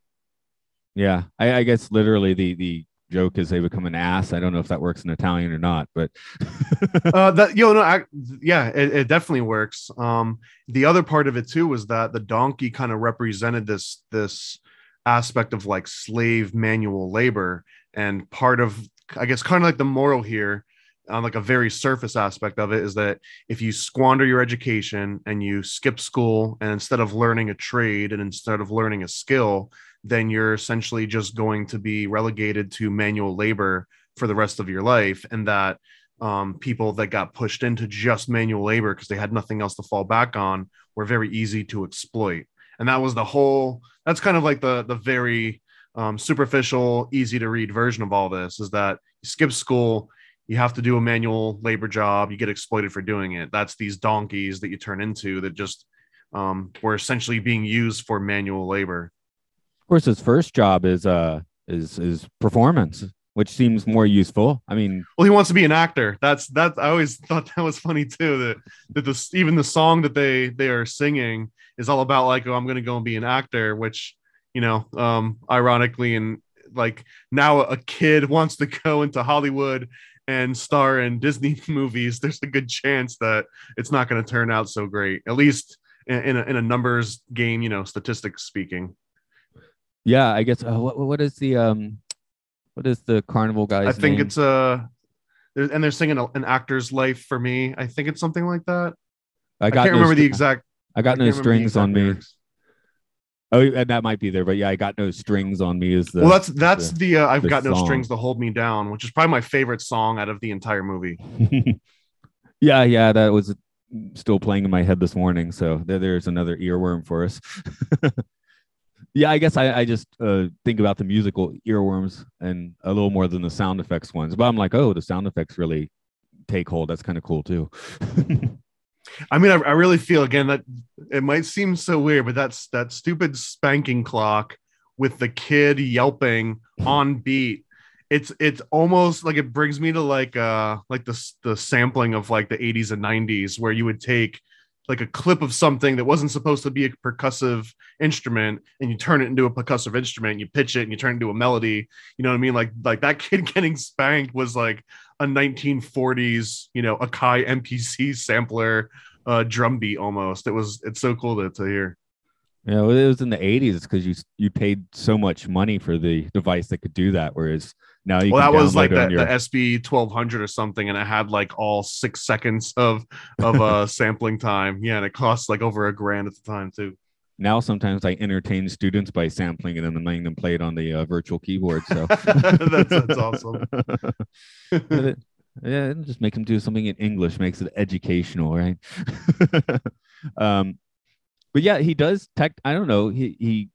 Speaker 2: Yeah, I, I guess literally the the joke is they become an ass. I don't know if that works in Italian or not, but
Speaker 3: uh, that you know, I, yeah, it, it, definitely works. Um, the other part of it too was that the donkey kind of represented this this aspect of like slave manual labor, and part of I guess kind of like the moral here on like a very surface aspect of it is that if you squander your education and you skip school and instead of learning a trade and instead of learning a skill then you're essentially just going to be relegated to manual labor for the rest of your life and that um, people that got pushed into just manual labor because they had nothing else to fall back on were very easy to exploit. And that was the whole that's kind of like the the very um, superficial easy to read version of all this is that you skip school you have to do a manual labor job you get exploited for doing it. That's these donkeys that you turn into that just um, were essentially being used for manual labor.
Speaker 2: Of course his first job is uh is is performance which seems more useful. I mean
Speaker 3: well he wants to be an actor. That's that i always thought that was funny too that that this even the song that they they are singing is all about like oh i'm gonna go and be an actor which you know um ironically and like now a kid wants to go into hollywood and star in Disney movies, there's a good chance that it's not going to turn out so great, at least in, in, a, in a numbers game, you know, statistics speaking.
Speaker 2: Yeah, I guess. Uh, what what is the um, what is the carnival guy?
Speaker 3: I think
Speaker 2: name?
Speaker 3: it's uh, and they're singing a, an actor's life for me. I think it's something like that.
Speaker 2: I,
Speaker 3: I can't
Speaker 2: no
Speaker 3: remember
Speaker 2: str-
Speaker 3: the exact.
Speaker 2: I got
Speaker 3: I
Speaker 2: no
Speaker 3: can't remember the
Speaker 2: strings on me. Oh, and that might be there, but yeah, I got no strings on me. Is the
Speaker 3: well, that's that's the, uh, I've
Speaker 2: the
Speaker 3: got no
Speaker 2: song.
Speaker 3: strings to hold me down, which is probably my favorite song out of the entire movie.
Speaker 2: Yeah, yeah, that was still playing in my head this morning. So there, there's another earworm for us. yeah, I guess I, I just uh, think about the musical earworms and a little more than the sound effects ones. But I'm like, oh, the sound effects really take hold. That's kind of cool too.
Speaker 3: I mean, I, I really feel again that it might seem so weird, but that's that stupid spanking clock with the kid yelping on beat. It's it's almost like it brings me to like uh like the the sampling of like the 80s and 90s where you would take like a clip of something that wasn't supposed to be a percussive instrument and you turn it into a percussive instrument you pitch it and you turn it into a melody you know what i mean like like that kid getting spanked was like a 1940s you know akai mpc sampler uh drum beat almost it was it's so cool to, to hear
Speaker 2: yeah well, it was in the 80s because you you paid so much money for the device that could do that whereas now you
Speaker 3: well,
Speaker 2: that
Speaker 3: was like the,
Speaker 2: your...
Speaker 3: the SP twelve hundred or something, and it had like all six seconds of of uh sampling time. Yeah, and it cost like over a grand at the time too.
Speaker 2: Now sometimes I entertain students by sampling it and then letting them play it on the uh, virtual keyboard. So
Speaker 3: that's, that's awesome.
Speaker 2: it, yeah, just make them do something in English makes it educational, right? um, but yeah, he does tech. I don't know. He he,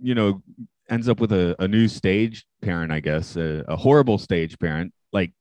Speaker 2: you know, ends up with a, a new stage parent, I guess, a, a horrible stage parent. Like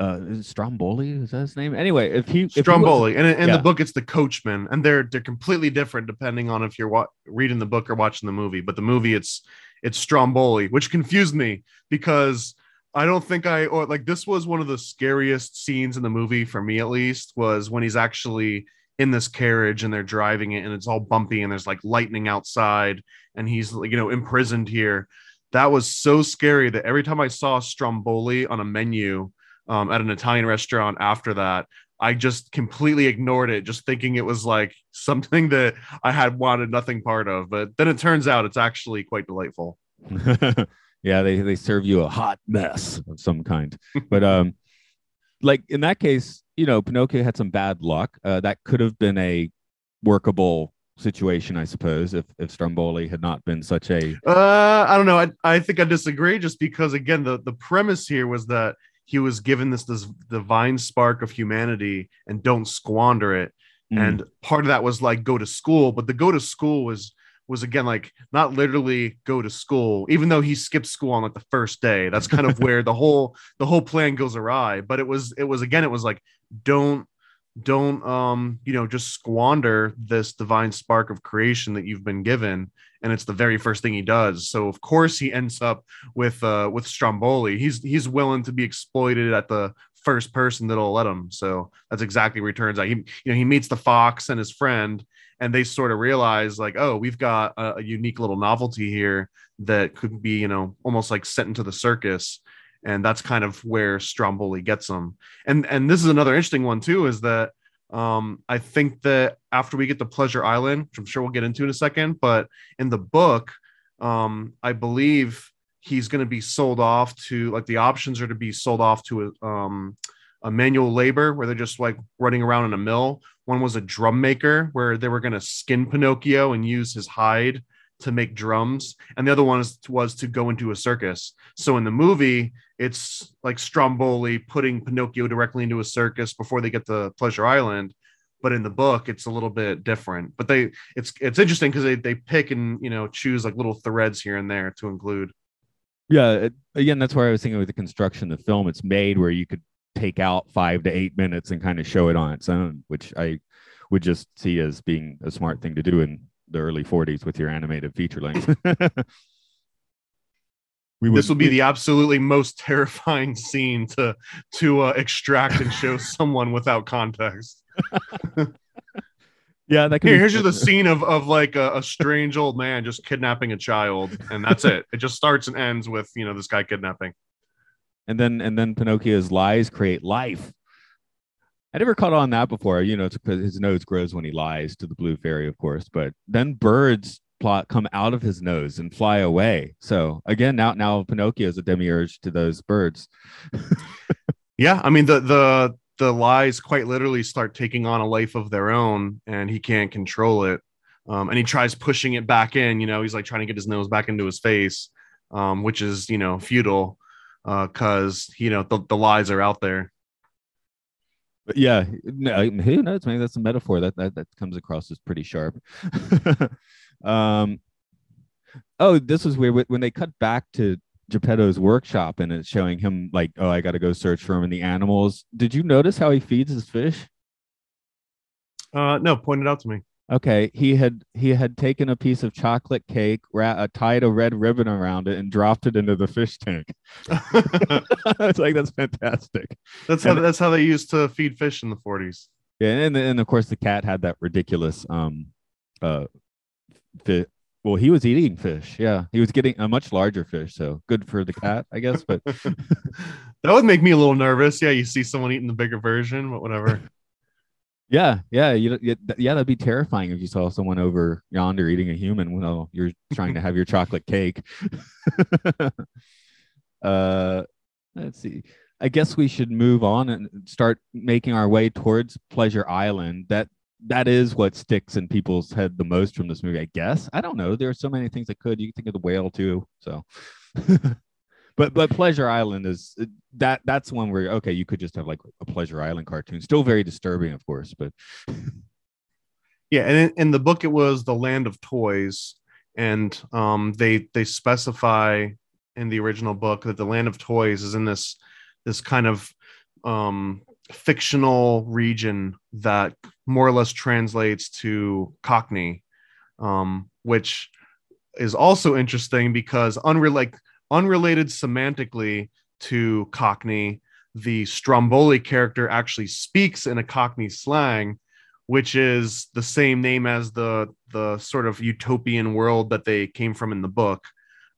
Speaker 2: uh is Stromboli is that his name? Anyway, if he
Speaker 3: Stromboli, and in, in yeah. the book it's the coachman, and they're they're completely different depending on if you're wa- reading the book or watching the movie. But the movie it's it's Stromboli, which confused me because I don't think I or like this was one of the scariest scenes in the movie for me at least was when he's actually in this carriage and they're driving it and it's all bumpy and there's like lightning outside and he's you know imprisoned here that was so scary that every time i saw stromboli on a menu um, at an italian restaurant after that i just completely ignored it just thinking it was like something that i had wanted nothing part of but then it turns out it's actually quite delightful
Speaker 2: yeah they, they serve you a hot mess of some kind but um like in that case you know, Pinocchio had some bad luck. Uh, that could have been a workable situation, I suppose, if if Stromboli had not been such a.
Speaker 3: Uh, I don't know. I I think I disagree, just because again, the the premise here was that he was given this this divine spark of humanity and don't squander it. Mm. And part of that was like go to school, but the go to school was was again like not literally go to school even though he skipped school on like the first day that's kind of where the whole the whole plan goes awry but it was it was again it was like don't don't um you know just squander this divine spark of creation that you've been given and it's the very first thing he does. So of course he ends up with uh with stromboli. He's he's willing to be exploited at the first person that'll let him. So that's exactly where he turns out. He you know he meets the fox and his friend and they sort of realize like oh we've got a, a unique little novelty here that could be you know almost like sent into the circus. And that's kind of where Stromboli gets them. And and this is another interesting one too, is that um, I think that after we get to Pleasure Island, which I'm sure we'll get into in a second, but in the book, um, I believe he's going to be sold off to like the options are to be sold off to a, um, a manual labor where they're just like running around in a mill. One was a drum maker where they were going to skin Pinocchio and use his hide to make drums, and the other one was, was to go into a circus. So in the movie, it's like Stromboli putting Pinocchio directly into a circus before they get to Pleasure Island. But in the book, it's a little bit different. But they it's it's interesting because they they pick and you know choose like little threads here and there to include.
Speaker 2: Yeah, it, again, that's where I was thinking with the construction of the film. It's made where you could take out five to eight minutes and kind of show it on its own, which I would just see as being a smart thing to do in the early 40s with your animated feature length.
Speaker 3: would, this will be the absolutely most terrifying scene to to uh, extract and show someone without context.
Speaker 2: yeah, that
Speaker 3: Here, here's just a scene of of like a, a, strange old man just kidnapping a child, and that's it. It just starts and ends with you know this guy kidnapping.
Speaker 2: And then and then Pinocchio's lies create life. I never caught on that before. You know, it's because his nose grows when he lies to the blue fairy, of course. But then birds plot come out of his nose and fly away. So again, now now Pinocchio is a demiurge to those birds.
Speaker 3: yeah, I mean the the the lies quite literally start taking on a life of their own, and he can't control it. Um, and he tries pushing it back in. You know, he's like trying to get his nose back into his face, um, which is you know futile because uh, you know the, the lies are out there.
Speaker 2: Yeah, no, who knows? Maybe that's a metaphor that that, that comes across as pretty sharp. um, oh, this was weird when they cut back to Geppetto's workshop and it's showing him like, oh, I got to go search for him and the animals. Did you notice how he feeds his fish?
Speaker 3: Uh, no, it out to me.
Speaker 2: Okay, he had he had taken a piece of chocolate cake, ra- uh, tied a red ribbon around it, and dropped it into the fish tank. it's like that's fantastic.
Speaker 3: That's how
Speaker 2: And-
Speaker 3: that's how they used to feed fish in the 40s.
Speaker 2: Yeah, and and of course the cat had that ridiculous um, uh, fi- Well, he was eating fish. Yeah, he was getting a much larger fish, so good for the cat, I guess. But
Speaker 3: that would make me a little nervous. Yeah, you see someone eating the bigger version, but whatever.
Speaker 2: Yeah, yeah, you, yeah, yeah, that'd be terrifying if you saw someone over yonder eating a human while you're trying to have your chocolate cake. uh, let's see. I guess we should move on and start making our way towards Pleasure Island. That that is what sticks in people's head the most from this movie. I guess. I don't know. There are so many things that could. You can think of the whale too. So. But but Pleasure Island is that that's one where okay you could just have like a Pleasure Island cartoon. Still very disturbing of course but
Speaker 3: Yeah, and in, in the book it was the land of toys, and um, they they specify in the original book that the land of toys is in this this kind of um, fictional region that more or less translates to Cockney, um, which is also interesting because unrelated unrelated semantically to Cockney, the Stromboli character actually speaks in a Cockney slang which is the same name as the the sort of utopian world that they came from in the book.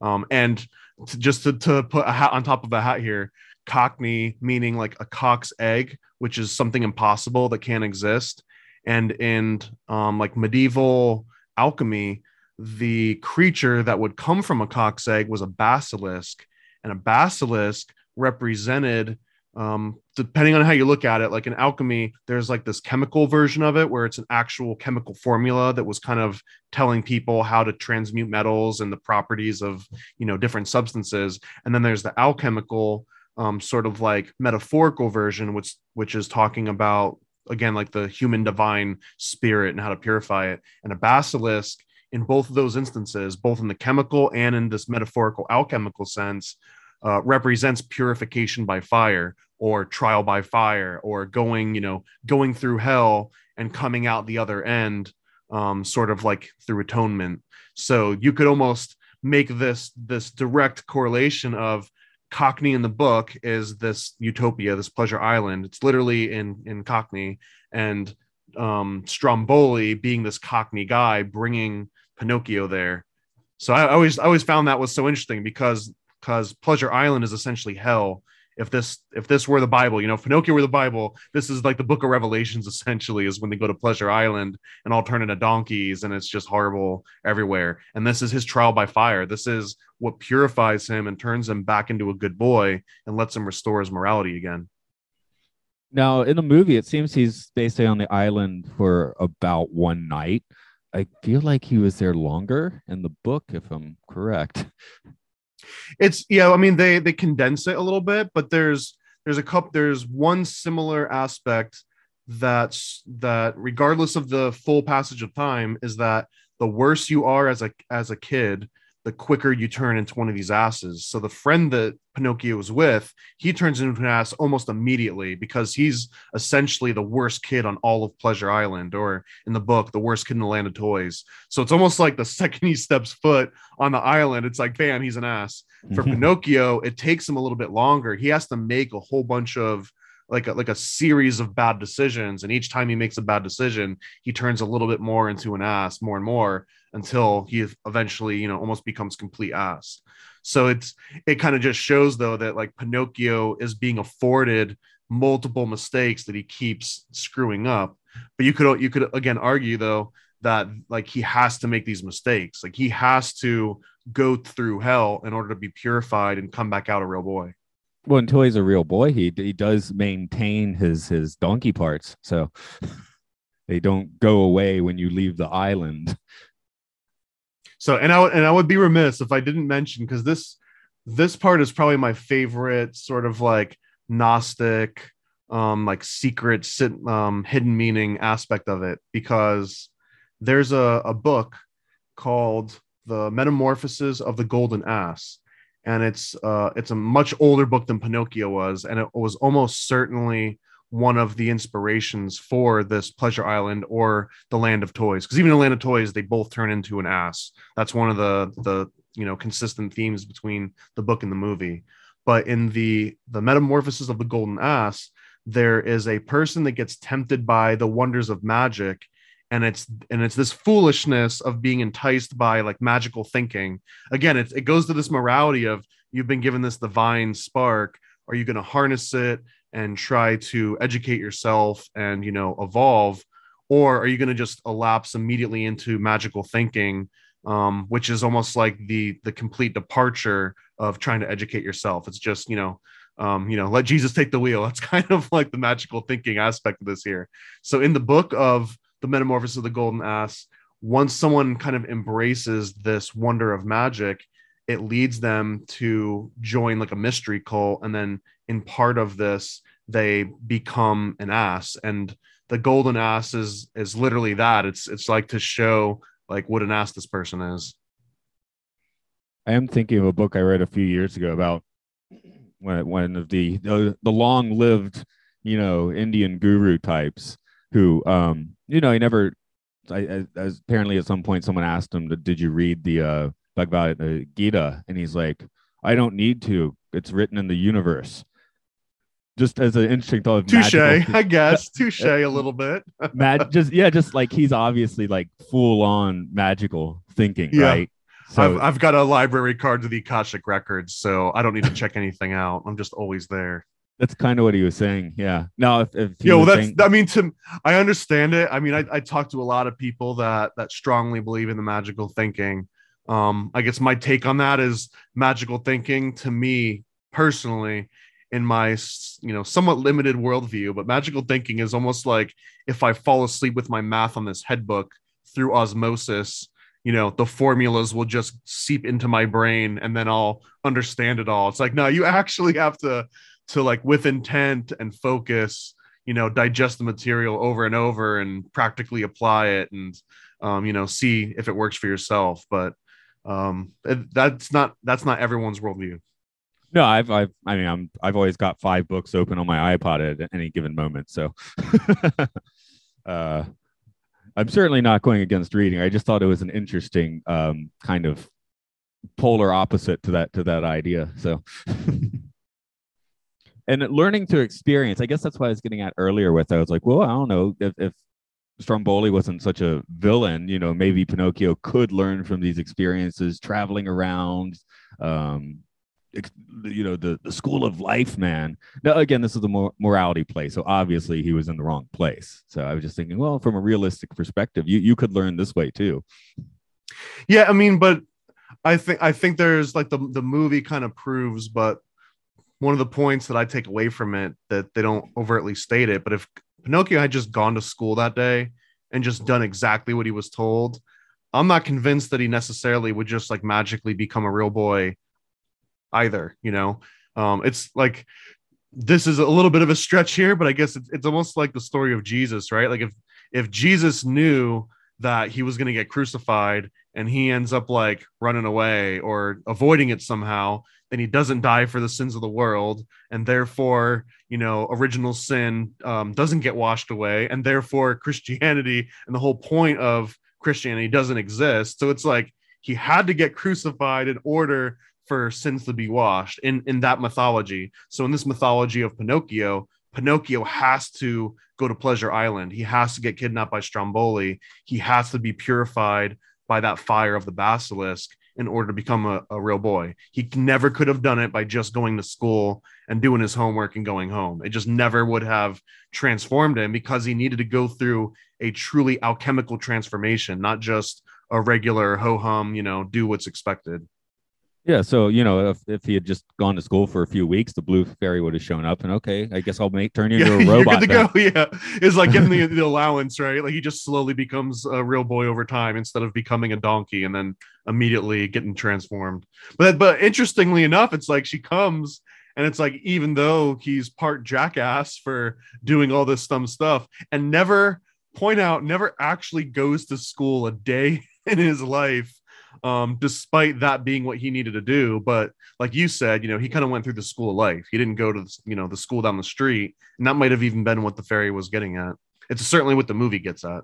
Speaker 3: Um, and to, just to, to put a hat on top of a hat here, Cockney meaning like a cock's egg, which is something impossible that can't exist. And in um, like medieval alchemy, the creature that would come from a cock's egg was a basilisk, and a basilisk represented um, depending on how you look at it like in alchemy there's like this chemical version of it where it's an actual chemical formula that was kind of telling people how to transmute metals and the properties of you know different substances. And then there's the alchemical um, sort of like metaphorical version which which is talking about again like the human divine spirit and how to purify it. And a basilisk in both of those instances both in the chemical and in this metaphorical alchemical sense uh, represents purification by fire or trial by fire or going you know going through hell and coming out the other end um, sort of like through atonement. So you could almost make this this direct correlation of cockney in the book is this utopia this pleasure island. It's literally in in cockney and um, stromboli being this cockney guy bringing pinocchio there so I always I always found that was so interesting because because Pleasure Island is essentially hell. If this if this were the Bible, you know, if Pinocchio were the Bible, this is like the Book of Revelations. Essentially, is when they go to Pleasure Island and all turn into donkeys, and it's just horrible everywhere. And this is his trial by fire. This is what purifies him and turns him back into a good boy and lets him restore his morality again.
Speaker 2: now in the movie it seems he's basically on the island for about one night. I feel like he was there longer in the book if I'm correct.
Speaker 3: it's yeah i mean they they condense it a little bit but there's there's a couple there's one similar aspect that's that regardless of the full passage of time is that the worse you are as a as a kid the quicker you turn into one of these asses. So the friend that pinocchio was with he turns into an ass almost immediately because he's essentially the worst kid on all of pleasure island or in the book the worst kid in the land of toys. So it's almost like the second he steps foot on the island it's like bam he's an ass. For mhm. Pinocchio, it takes him a little bit longer. He has to make a whole bunch of like a, like a series of bad decisions, and each time he makes a bad decision, he turns a little bit more into an ass, more and more, until he eventually, you know, almost becomes complete ass. So it's it kind of just shows though that like Pinocchio is being afforded multiple mistakes that he keeps screwing up. But you could you could again argue though that like he has to make these mistakes. Like he has to go through hell in order to be purified and come back out a real boy.
Speaker 2: Well, until he's a real boy, he he does maintain his his donkey parts, so they don't go away when you leave the island.
Speaker 3: So and I would and I would be remiss if I didn't mention because this this part is probably my favorite sort of like Gnostic um, like secret, um, hidden meaning aspect of it because there's a, a book called The Metamorphoses of the Golden Ass. And it's uh, it's a much older book than Pinocchio was, and it was almost certainly one of the inspirations for this Pleasure Island or the Land of Toys. Because even the Land of Toys, they both turn into an ass. That's one of the the you know consistent themes between the book and the movie. But in the the Metamorphosis of the Golden Ass, there is a person that gets tempted by the wonders of magic and it's and it's this foolishness of being enticed by like magical thinking again it, it goes to this morality of you've been given this divine spark are you going to harness it and try to educate yourself and you know evolve or are you going to just elapse immediately into magical thinking um, which is almost like the the complete departure of trying to educate yourself? It's just you know um, you know let jesus take the wheel. That's kind of like the magical thinking aspect of this here. So in the book of the metamorphosis of the golden ass once someone kind of embraces this wonder of magic it leads them to join like a mystery cult and then in part of this they become an ass and the golden ass is is literally that it's it's like to show like what an ass this person is
Speaker 2: I am thinking of a book I read a few years ago about one, one of the the, the long lived, you know, Indian guru types who, um, you know, he never. I, apparently at some point someone asked him, "Did you read the uh, Bhagavad uh, Gita?" And he's like, "I don't need to. It's written in the universe." Just as an interesting thought.
Speaker 3: Touche, I guess. Touche a little bit.
Speaker 2: Mad, just yeah, just like he's obviously like full on magical thinking,
Speaker 3: Yeah.
Speaker 2: right? So
Speaker 3: I've, I've got a library card to the Akashic records, so I don't need to check anything out. I'm just always there.
Speaker 2: that's kind of what he was saying. Yeah. Now, if, if
Speaker 3: Yeah, well, that's.
Speaker 2: saying-
Speaker 3: I mean, to I understand it. I mean, I, I talk to a lot of people that that strongly believe in the magical thinking. Um, I guess my take on that is magical thinking to me personally, in my you know somewhat limited worldview, but magical thinking is almost like if I fall asleep with my math on this head book through osmosis, you know, the formulas will just seep into my brain and then I'll understand it all. It's like, no, you actually have to to like with intent and focus you know digest the material over and over and practically apply it and um, you know see if it works for yourself but um, that's not that's not everyone's worldview
Speaker 2: no, I've, I've, I mean, I'm, I've always got five books open on my iPod at any given moment. So, uh, I'm certainly not going against reading. I just thought it was an interesting, um, kind of polar opposite to that, to that idea. So, and learning to experience, I guess that's what I was getting at earlier with, I was like, well, I don't know if, if Stromboli wasn't such a villain, you know, maybe Pinocchio could learn from these experiences, traveling around, um, you know, the the school of life, man. Now, again, this is a mor- morality play, so obviously he was in the wrong place. So I was just thinking, well, from a realistic perspective, you you could learn this way too.
Speaker 3: yeah i mean but i think i think there's like the the movie kind of proves but one of the points that i take away from it that they don't overtly state it but if pinocchio had just gone to school that day and just done exactly what he was told i'm not convinced that he necessarily would just like magically become a real boy either you know? Um it's like this is a little bit of a stretch here but i guess it's, it's almost like the story of jesus right? Like if if jesus knew that he was going to get crucified and he ends up like running away or avoiding it somehow then he doesn't die for the sins of the world and therefore you know original sin um, doesn't get washed away and therefore christianity and the whole point of christianity doesn't exist. So it's like he had to get crucified in order for sins to be washed in in that mythology so in this mythology of pinocchio pinocchio has to go to pleasure island he has to get kidnapped by stromboli he has to be purified by that fire of the basilisk in order to become a, a real boy. He never could have done it by just going to school and doing his homework and going home. It just never would have transformed him because he needed to go through a truly alchemical transformation, not just a regular ho hum, you know, do what's expected.
Speaker 2: Yeah, so you know, if, if he had just gone to school for a few weeks, the blue fairy would have shown up, and okay, I guess I'll make turn you into a robot.
Speaker 3: you're good to go. Yeah, it's like getting the, the allowance, right? Like he just slowly becomes a real boy over time instead of becoming a donkey and then immediately getting transformed. But but interestingly enough, it's like she comes And it's like, even though he's part jackass for doing all this dumb stuff and never point out, never actually goes to school a day in his life, um, despite that being what he needed to do. But like you said, you know, he kind of went through the school of life. He didn't go to, you know, the school down the street. And that might have even been what the fairy was getting at. It's certainly what the movie gets at.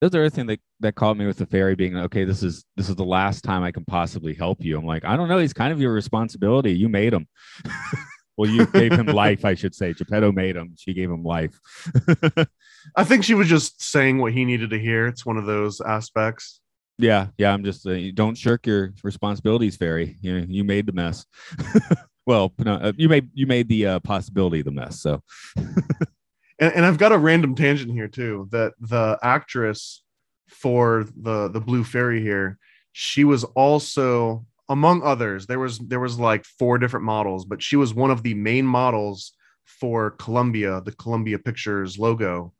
Speaker 2: That's the other thing that, that caught me with the fairy being okay, this is this is the last time I can possibly help you. I'm like, I don't know, he's kind of your responsibility. You made him. well, you gave him life, I should say. Geppetto made him. She gave him life.
Speaker 3: I think she was just saying what he needed to hear. It's one of those aspects.
Speaker 2: Yeah, yeah. I'm just uh, don't shirk your responsibilities, fairy. You know, you made the mess. well, no, uh, you made you made the uh, possibility of the mess. So,
Speaker 3: and, and I've got a random tangent here too. That the actress for the the blue fairy here, she was also among others. There was there was like four different models, but she was one of the main models for Columbia, the Columbia Pictures logo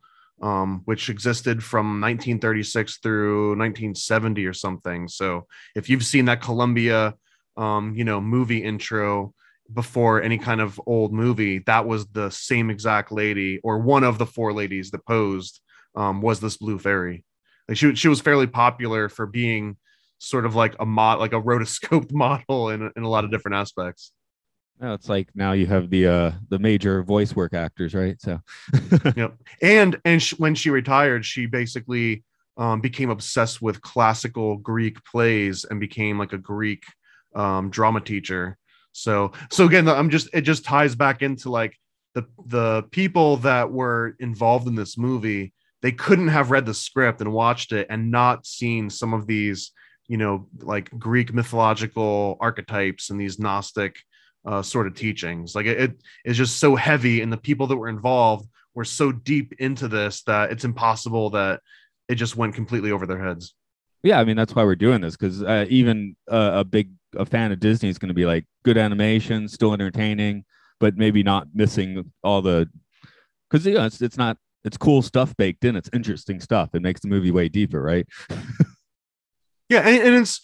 Speaker 3: um, which existed from 1936 through 1970 or something. So if you've seen that Columbia, um, you know, movie intro before any kind of old movie, that was the same exact lady or one of the four ladies that posed um, was this blue fairy. Like she, she was fairly popular for being sort of like a mod, like a rotoscoped model in, in a lot of different aspects.
Speaker 2: Oh, it's like now you have the uh the major voice work actors, right? So,
Speaker 3: yep. And and sh- when she retired, she basically um, became obsessed with classical Greek plays and became like a Greek um, drama teacher. So so again, I'm just it just ties back into like the the people that were involved in this movie. They couldn't have read the script and watched it and not seen some of these, you know, like Greek mythological archetypes and these Gnostic uh, sort of teachings. Like it, it is just so heavy, and the people that were involved were so deep into this that it's impossible that it just went completely over their heads.
Speaker 2: Yeah, I mean that's why we're doing this because uh, even uh, a big a fan of Disney is going to be like good animation, still entertaining, but maybe not missing all the because you know it's it's not it's cool stuff baked in. It's interesting stuff. It makes the movie way deeper, right?
Speaker 3: yeah, and, and it's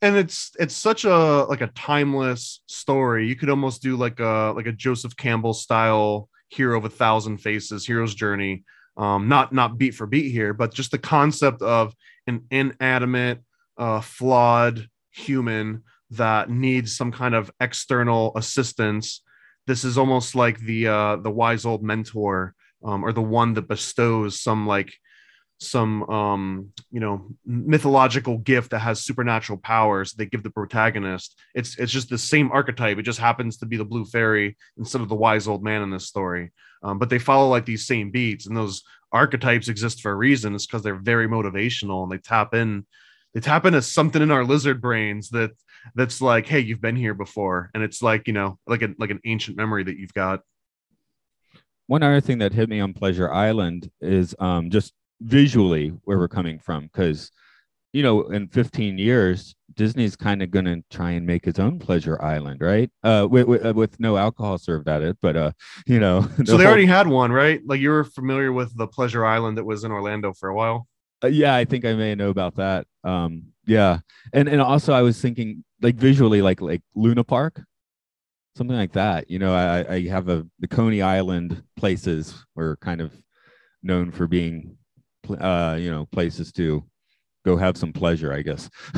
Speaker 3: and it's it's such a like a timeless story. You could almost do like a like a Joseph Campbell style hero of a thousand faces, hero's journey. Um, not not beat for beat here, but just the concept of an inanimate, uh, flawed human that needs some kind of external assistance. This is almost like the uh, the wise old mentor, um, or the one that bestows some like some um you know mythological gift that has supernatural powers they give the protagonist. It's it's just the same archetype. It just happens to be the blue fairy instead of the wise old man in this story. Um, but they follow like these same beats and those archetypes exist for a reason. It's because they're very motivational and they tap in they tap into something in our lizard brains that that's like hey you've been here before. And it's like you know like a like an ancient memory that you've got.
Speaker 2: One other thing that hit me on pleasure island is um, just visually where we're coming from because you know in 15 years disney's kind of going to try and make his own pleasure island right? Uh with, with, uh, with, no alcohol served at it but uh you know
Speaker 3: the so they whole... already had one right? Like you were familiar with the pleasure island that was in orlando for a while?
Speaker 2: Uh, yeah i think i may know about that. Um yeah. And and also i was thinking like visually like like luna park? Something like that you know i i have a the coney island places were kind of known for being uh, you know, places to go have some pleasure, I guess.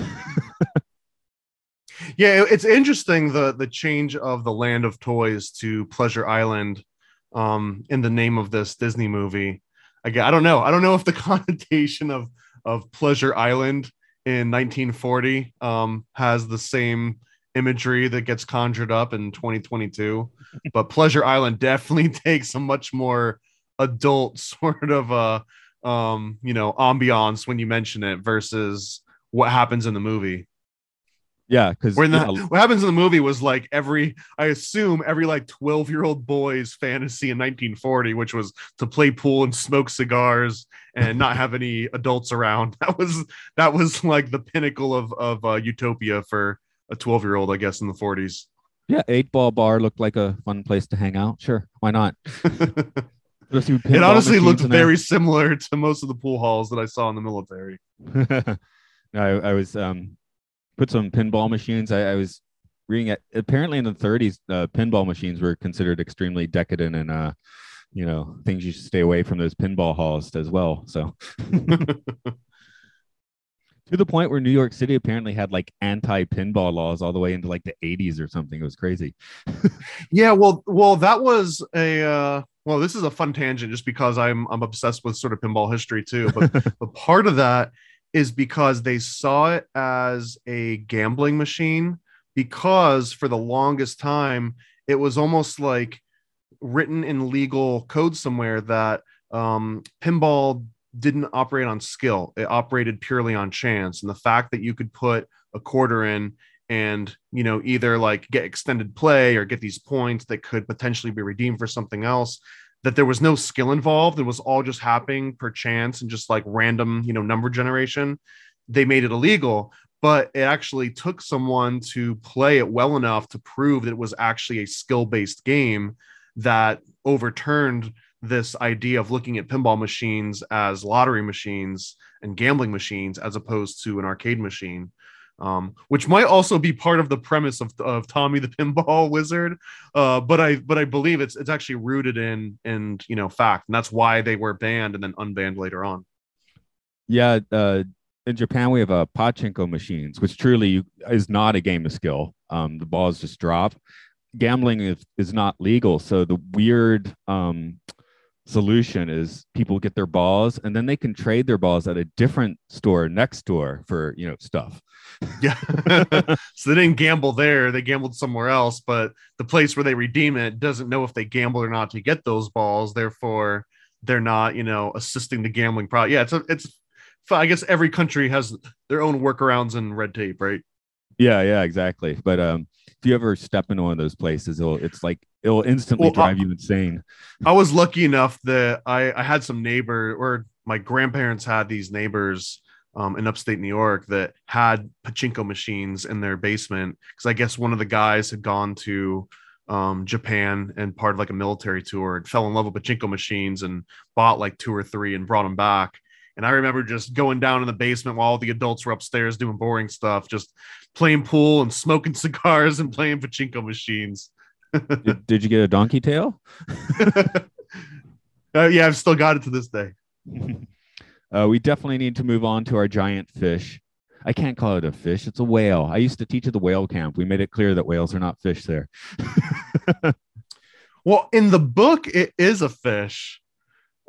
Speaker 3: yeah, it's interesting the the change of the land of toys to Pleasure Island um, in the name of this Disney movie. Again, I don't know. I don't know if the connotation of of Pleasure Island in 1940 um, has the same imagery that gets conjured up in 2022, but Pleasure Island definitely takes a much more adult sort of uh um, you know, ambiance when you mention it versus what happens in the movie.
Speaker 2: Yeah, because
Speaker 3: what happens in the movie was like every, I assume every like 12 year old boy's fantasy in 1940, which was to play pool and smoke cigars and not have any adults around. That was that was like the pinnacle of of uh, utopia for a 12 year old, I guess, in the 40s.
Speaker 2: Yeah, eight ball bar looked like a fun place to hang out. Sure, why not?
Speaker 3: it honestly looked very similar to most of the pool halls that I saw in the military.
Speaker 2: I, I was um, put some pinball machines. I, I was reading it. Apparently, in the 30s, uh, pinball machines were considered extremely decadent and, uh, you know, things you should stay away from those pinball halls as well. So, to the point where New York City apparently had like anti pinball laws all the way into like the 80s or something. It was crazy.
Speaker 3: yeah, well, well, that was a uh, well, this is a fun tangent just because I'm I'm obsessed with sort of pinball history too. But but part of that is because they saw it as a gambling machine because for the longest time it was almost like written in legal code somewhere that um, pinball didn't operate on skill it operated purely on chance and the fact that you could put a quarter in and you know either like get extended play or get these points that could potentially be redeemed for something else that there was no skill involved. It was all just happening per chance and just like random you know number generation. They made it illegal but it actually took someone to play it well enough to prove that it was actually a skill based game that overturned this idea of looking at pinball machines as lottery machines and gambling machines as opposed to an arcade machine um, which might also be part of the premise of, of Tommy the Pinball Wizard. Uh, but I but I believe it's it's actually rooted in in you know fact, and that's why they were banned and then unbanned later on.
Speaker 2: Yeah, uh, in Japan we have uh, pachinko machines, which truly is not a game of skill. Um, the balls just drop. Gambling is, is not legal, so the weird um, solution is people get their balls and then they can trade their balls at a different store next door for you know stuff.
Speaker 3: Yeah. So they didn't gamble there they gambled somewhere else but the place where they redeem it doesn't know if they gamble or not to get those balls therefore they're not you know assisting the gambling pro yeah it's a, it's i guess every country has their own workarounds and red tape right?
Speaker 2: Yeah yeah exactly. But um if you ever step into one of those places it'll it's like it'll instantly well, drive you insane.
Speaker 3: I was lucky enough that I, I had some neighbor or my grandparents had these neighbors um, in upstate New York that had pachinko machines in their basement because I guess one of the guys had gone to um, Japan and part of like a military tour and fell in love with pachinko machines and bought like two or three and brought them back. And I remember just going down in the basement while all the adults were upstairs doing boring stuff, just playing pool and smoking cigars and playing pachinko machines
Speaker 2: did, did, you get a donkey tail?
Speaker 3: uh, yeah, I've still got it to this day.
Speaker 2: Uh, we definitely need to move on to our giant fish. I can't call it a fish; it's a whale. I used to teach at the whale camp. We made it clear that whales are not fish there.
Speaker 3: well, in the book, it is a fish,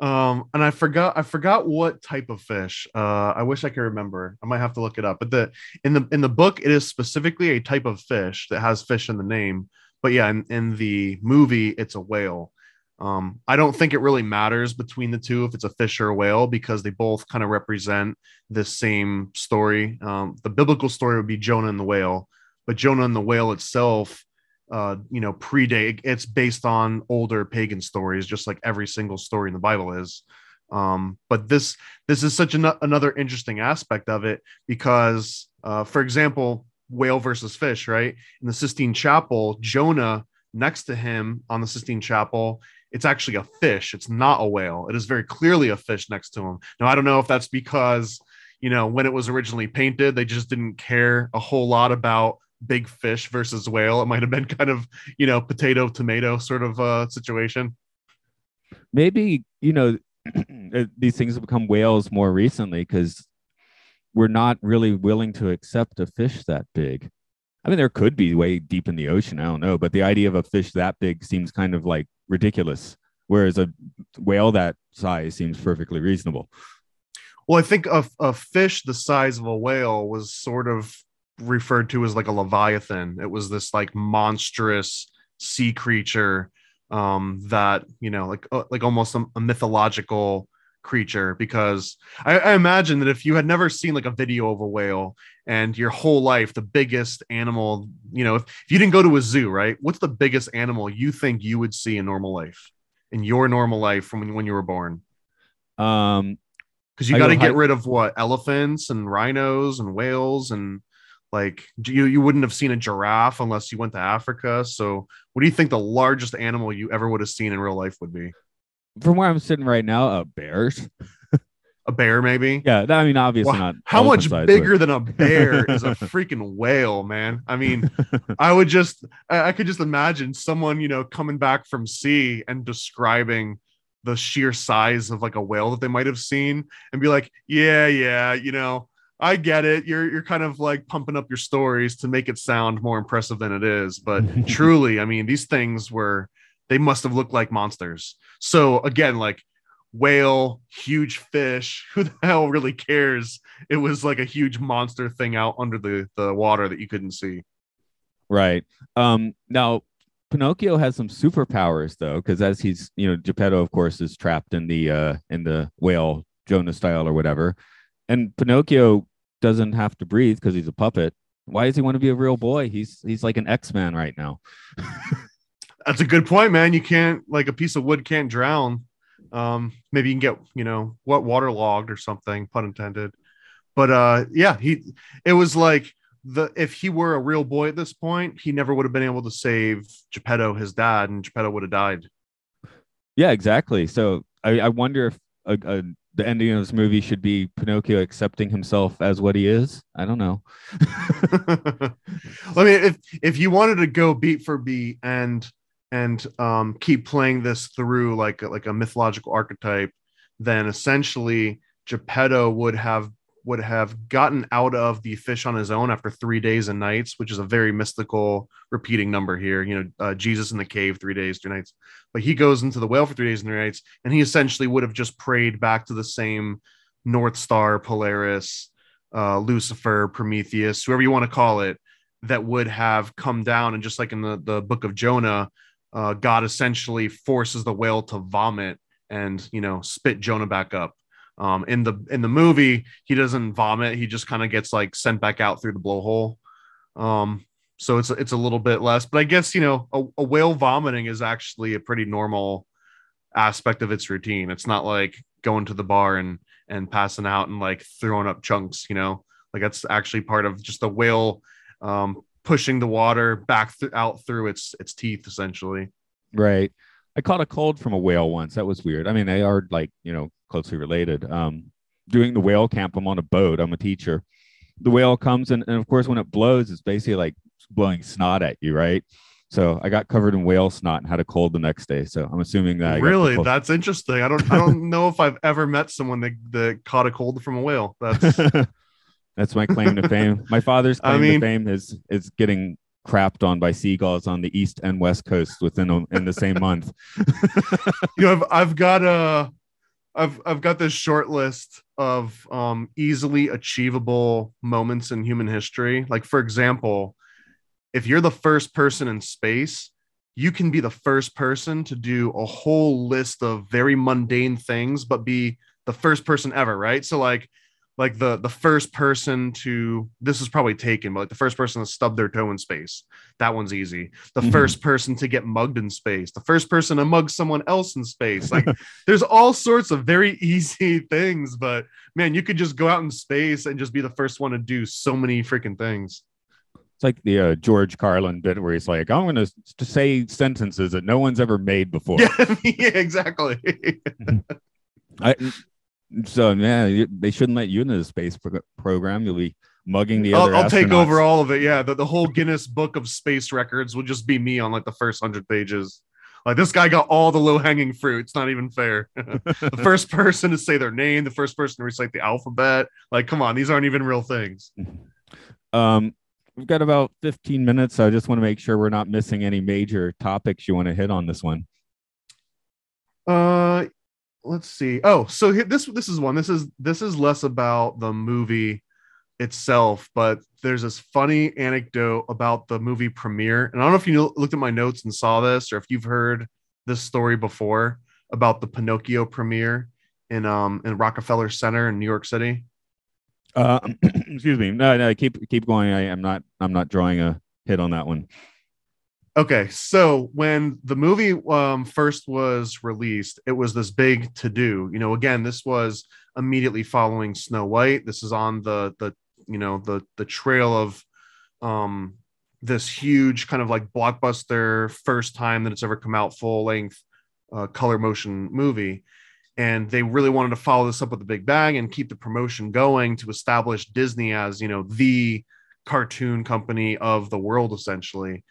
Speaker 3: um, and I forgot I forgot what type of fish. Uh, I wish I could remember. I might have to look it up. But the in the in the book, it is specifically a type of fish that has fish in the name but yeah, in, in the movie, it's a whale. Um, I don't think it really matters between the two if it's a fish or a whale because they both kind of represent the same story. Um, the biblical story would be Jonah and the whale, but Jonah and the whale itself, uh, you know, predate. It's based on older pagan stories, just like every single story in the Bible is. Um, but this this is such an, another interesting aspect of it because, uh, for example, whale versus fish, right? In the Sistine Chapel, Jonah next to him on the Sistine Chapel, it's actually a fish. It's not a whale. It is very clearly a fish next to him. Now, I don't know if that's because, you know, when it was originally painted, they just didn't care a whole lot about big fish versus whale. It might have been kind of, you know, potato, tomato sort of uh, situation.
Speaker 2: Maybe, you know, these things have become whales more recently because we're not really willing to accept a fish that big. I mean, there could be way deep in the ocean. I don't know, but the idea of a fish that big seems kind of like ridiculous, whereas a whale that size seems perfectly reasonable.
Speaker 3: Well, I think a, a fish the size of a whale was sort of referred to as like a leviathan. It was this like monstrous sea creature um, that you know, like uh, like almost a, a mythological creature because I, I, imagine that if you had never seen like a video of a whale and your whole life the biggest animal you know if, if you didn't go to a zoo right what's the biggest animal you think you would see in normal life? In your normal life from when, when you were born? Um because you got to get rid of what? Elephants and rhinos and whales and like you you wouldn't have seen a giraffe unless you went to africa so what do you think the largest animal you ever would have seen in real life would be
Speaker 2: from where I'm sitting right now, a bear.
Speaker 3: a bear maybe.
Speaker 2: Yeah, I mean, obviously
Speaker 3: Wow,
Speaker 2: not.
Speaker 3: How much
Speaker 2: elephant-sized,
Speaker 3: bigger than a bear is a freaking whale, man? I mean, I would just, I could just imagine someone, you know, coming back from sea and describing the sheer size of like a whale that they might have seen and be like, yeah, yeah, you know, I get it. You're you're kind of like pumping up your stories to make it sound more impressive than it is, but truly, I mean, these things were they must have looked like monsters. So again, like whale, huge fish, who the hell really cares? It was like a huge monster thing out under the the water that you couldn't see.
Speaker 2: Right. Um, now Pinocchio has some superpowers though, because as he's you know, Geppetto, of course, is trapped in the uh in the whale Jonah style or whatever. And Pinocchio doesn't have to breathe because he's a puppet. Why does he want to be a real boy? He's he's like an X-Man right now.
Speaker 3: That's a good point, man. You can't like a piece of wood can't drown. Um, maybe you can get, you know, what waterlogged or something, pun intended. But uh yeah, he it was like the if he were a real boy at this point, he never would have been able to save Geppetto, his dad, and Geppetto would have died.
Speaker 2: Yeah, exactly. So I, I wonder if a, a, the ending of this movie should be Pinocchio accepting himself as what he is. I don't know.
Speaker 3: I mean, if if you wanted to go beat for beat and and um, keep playing this through like like a mythological archetype, then essentially Geppetto would have would have gotten out of the fish on his own after three days and nights, which is a very mystical repeating number here. You know, uh, Jesus in the cave three days, three nights, but he goes into the whale for three days and three nights, and he essentially would have just prayed back to the same North Star, Polaris, uh, Lucifer, Prometheus, whoever you want to call it, that would have come down. And just like in the, the book of Jonah, uh, God essentially forces the whale to vomit and, you know, spit Jonah back up. Um, in the in the movie, he doesn't vomit. He just kind of gets like sent back out through the blowhole. Um, so it's it's a little bit less, but I guess you know a, a whale vomiting is actually a pretty normal aspect of its routine. It's not like going to the bar and and passing out and like throwing up chunks. You know, like that's actually part of just the whale um, pushing the water back th- out through its its teeth, essentially.
Speaker 2: Right. I caught a cold from a whale once. That was weird. I mean, they are like, you know, closely related. Um, doing the whale camp, I'm on a boat. I'm a teacher. The whale comes and, and of course, when it blows, it's basically like blowing snot at you, right? So I got covered in whale snot and had a cold the next day. So I'm assuming that I
Speaker 3: really, that's interesting. I don't I don't know if I've ever met someone that, that caught a cold from a whale. That's
Speaker 2: That's my claim to fame. My father's
Speaker 3: I
Speaker 2: claim
Speaker 3: mean-
Speaker 2: to fame is is getting crapped on by seagulls on the east and west coast within a, in the same month.
Speaker 3: you know, I've I've got a I've I've got this short list of um easily achievable moments in human history. Like for example, if you're the first person in space, you can be the first person to do a whole list of very mundane things, but be the first person ever, right? So like like the the first person to this is probably taken, but like the first person to stub their toe in space. That one's easy. The
Speaker 2: Mhm.
Speaker 3: first person to get mugged in space. The first person to mug someone else in space. Like there's all sorts of very easy things, but man, you could just go out in space and just be the first one to do so many freaking things.
Speaker 2: It's like the uh, George Carlin bit where he's like, "I'm going to say sentences that no one's ever made before."
Speaker 3: Yeah, yeah, exactly.
Speaker 2: I, so yeah, they shouldn't let you into the space pro- program. You'll be mugging the other.
Speaker 3: I'll, I'll take over all of it. Yeah, the, the whole Guinness Book of Space Records will just be me on like the first hundred pages. Like this guy got all the low hanging fruit. It's not even fair. the first person to say their name, the first person to recite the alphabet. Like, come on, these aren't even real things.
Speaker 2: Um, we've got about 15 minutes. So I just want to make sure we're not missing any major topics you want to hit on this one.
Speaker 3: Uh, let's see. Oh, so here, this this is one. This is this is less about the movie itself, but there's this funny anecdote about the movie premiere. And I don't know if you looked at my notes and saw this, or if you've heard this story before about the Pinocchio premiere in um in Rockefeller Center in New York City.
Speaker 2: Uh, excuse me. No, no, keep keep going. I am not. I'm not drawing a hit on that one.
Speaker 3: Okay, so when the movie um, first was released, it was this big to do. You know, again, this was immediately following Snow White. This is on the the you know the the trail of um, this huge kind of like blockbuster first time that it's ever come out full length uh, color motion movie. and they really wanted to follow this up with a big bang and keep the promotion going to establish Disney as you know the cartoon company of the world essentially.